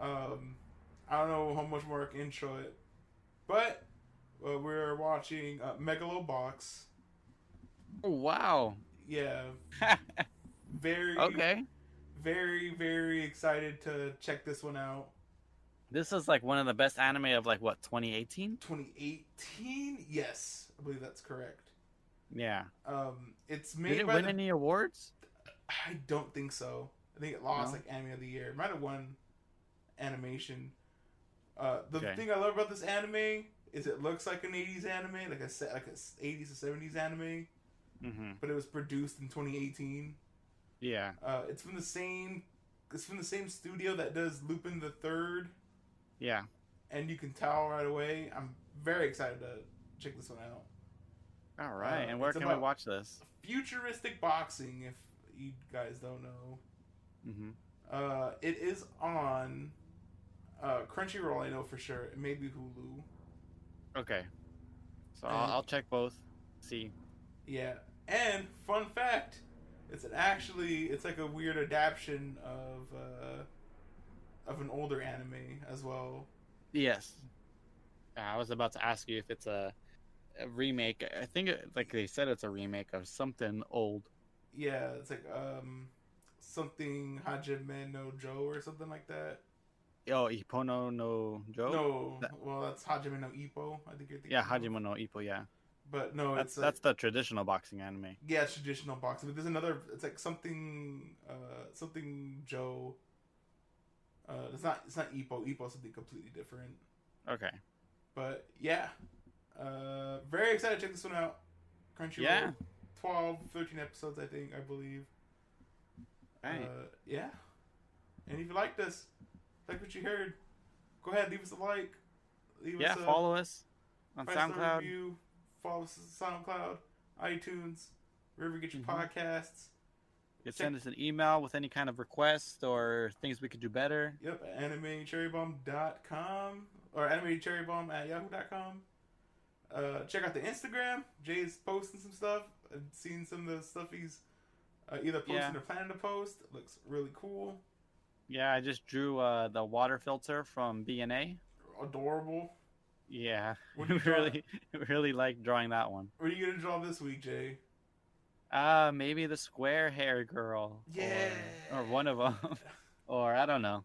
Speaker 1: Um, I don't know how much more I can intro it, but uh, we're watching uh, Megalobox.
Speaker 2: Oh wow.
Speaker 1: Yeah, *laughs* very,
Speaker 2: okay.
Speaker 1: very, very excited to check this one out.
Speaker 2: This is like one of the best anime of like what 2018.
Speaker 1: 2018, yes, I believe that's correct.
Speaker 2: Yeah.
Speaker 1: Um, it's made
Speaker 2: Did it
Speaker 1: by
Speaker 2: win
Speaker 1: the
Speaker 2: any awards?
Speaker 1: I don't think so. I think it lost
Speaker 2: No?
Speaker 1: like anime of the year. It might have won animation. Uh, the
Speaker 2: Okay.
Speaker 1: thing I love about this anime is it looks like an '80s anime, like a set like a s- '80s or '70s anime,
Speaker 2: Mm-hmm.
Speaker 1: but it was produced in 2018.
Speaker 2: Yeah.
Speaker 1: Uh, it's from the same. It's from the same studio that does Lupin the Third,
Speaker 2: Yeah.
Speaker 1: and you can tell right away. I'm very excited to check this one out.
Speaker 2: All right.
Speaker 1: Uh,
Speaker 2: and where can we watch this?
Speaker 1: Futuristic boxing, if you guys don't know.
Speaker 2: Mm-hmm.
Speaker 1: Uh, it is on uh, Crunchyroll. I know for sure. It may be Hulu.
Speaker 2: Okay. So
Speaker 1: And-
Speaker 2: I'll, I'll check both. See.
Speaker 1: Yeah. And fun fact, it's an actually it's like a weird adaptation of uh, of an older anime as well.
Speaker 2: Yes. I was about to ask you if it's a, a remake. I think, it, like they said, it's a remake of something old.
Speaker 1: Yeah, it's like um something Hajime no Joe or something like that.
Speaker 2: Oh, Ippono no Joe.
Speaker 1: No,
Speaker 2: That-
Speaker 1: well that's Hajime no Ippo. I think you're.
Speaker 2: Yeah. Hajime no Ippo. Yeah,
Speaker 1: But no,
Speaker 2: that's
Speaker 1: it's
Speaker 2: that's the traditional boxing anime.
Speaker 1: yeah, it's traditional boxing. But there's another. It's like something uh something Joe. Uh, it's not it's not Ippo. Ippo's something completely different.
Speaker 2: Okay.
Speaker 1: But yeah, uh, very excited to check this one out. Crunchyroll.
Speaker 2: Yeah.
Speaker 1: 12, 13 episodes, I think, I believe.
Speaker 2: Right.
Speaker 1: Uh, yeah. And if you like this, like what you heard, go ahead, leave us a like. Leave
Speaker 2: yeah.
Speaker 1: us a
Speaker 2: Follow us on SoundCloud.
Speaker 1: review. Follow us on SoundCloud, iTunes, wherever you get your
Speaker 2: Mhm.
Speaker 1: podcasts.
Speaker 2: You can send us an email with any kind of request or things we could do better.
Speaker 1: Yep, animecherrybomb.com or animecherrybomb at yahoo.com. Uh, check out the Instagram. Jay's posting some stuff. I've seen some of the stuff he's uh, either posting
Speaker 2: Yeah.
Speaker 1: or planning to post. It looks really cool,
Speaker 2: Yeah, I just drew uh, the water filter from BNA.
Speaker 1: adorable.
Speaker 2: Yeah,
Speaker 1: What *laughs* do you
Speaker 2: really, really like drawing that one.
Speaker 1: What are you gonna draw this week, Jay?
Speaker 2: Uh, maybe the square hair girl. or-
Speaker 1: Yeah.
Speaker 2: Or, one of them. *laughs* or I don't know.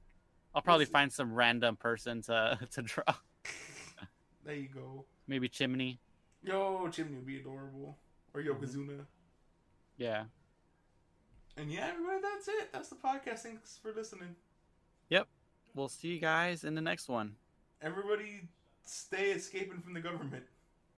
Speaker 2: I'll probably
Speaker 1: see.
Speaker 2: find some random person to *laughs* to draw.
Speaker 1: There you go.
Speaker 2: Maybe Chimney.
Speaker 1: Yo, Chimney would be adorable. Or
Speaker 2: Mm-hmm.
Speaker 1: Yokozuna.
Speaker 2: Yeah.
Speaker 1: And yeah, everybody, that's it. That's the podcast. Thanks for listening. Yep.
Speaker 2: We'll see you guys in the next one.
Speaker 1: Everybody, stay escaping from the government.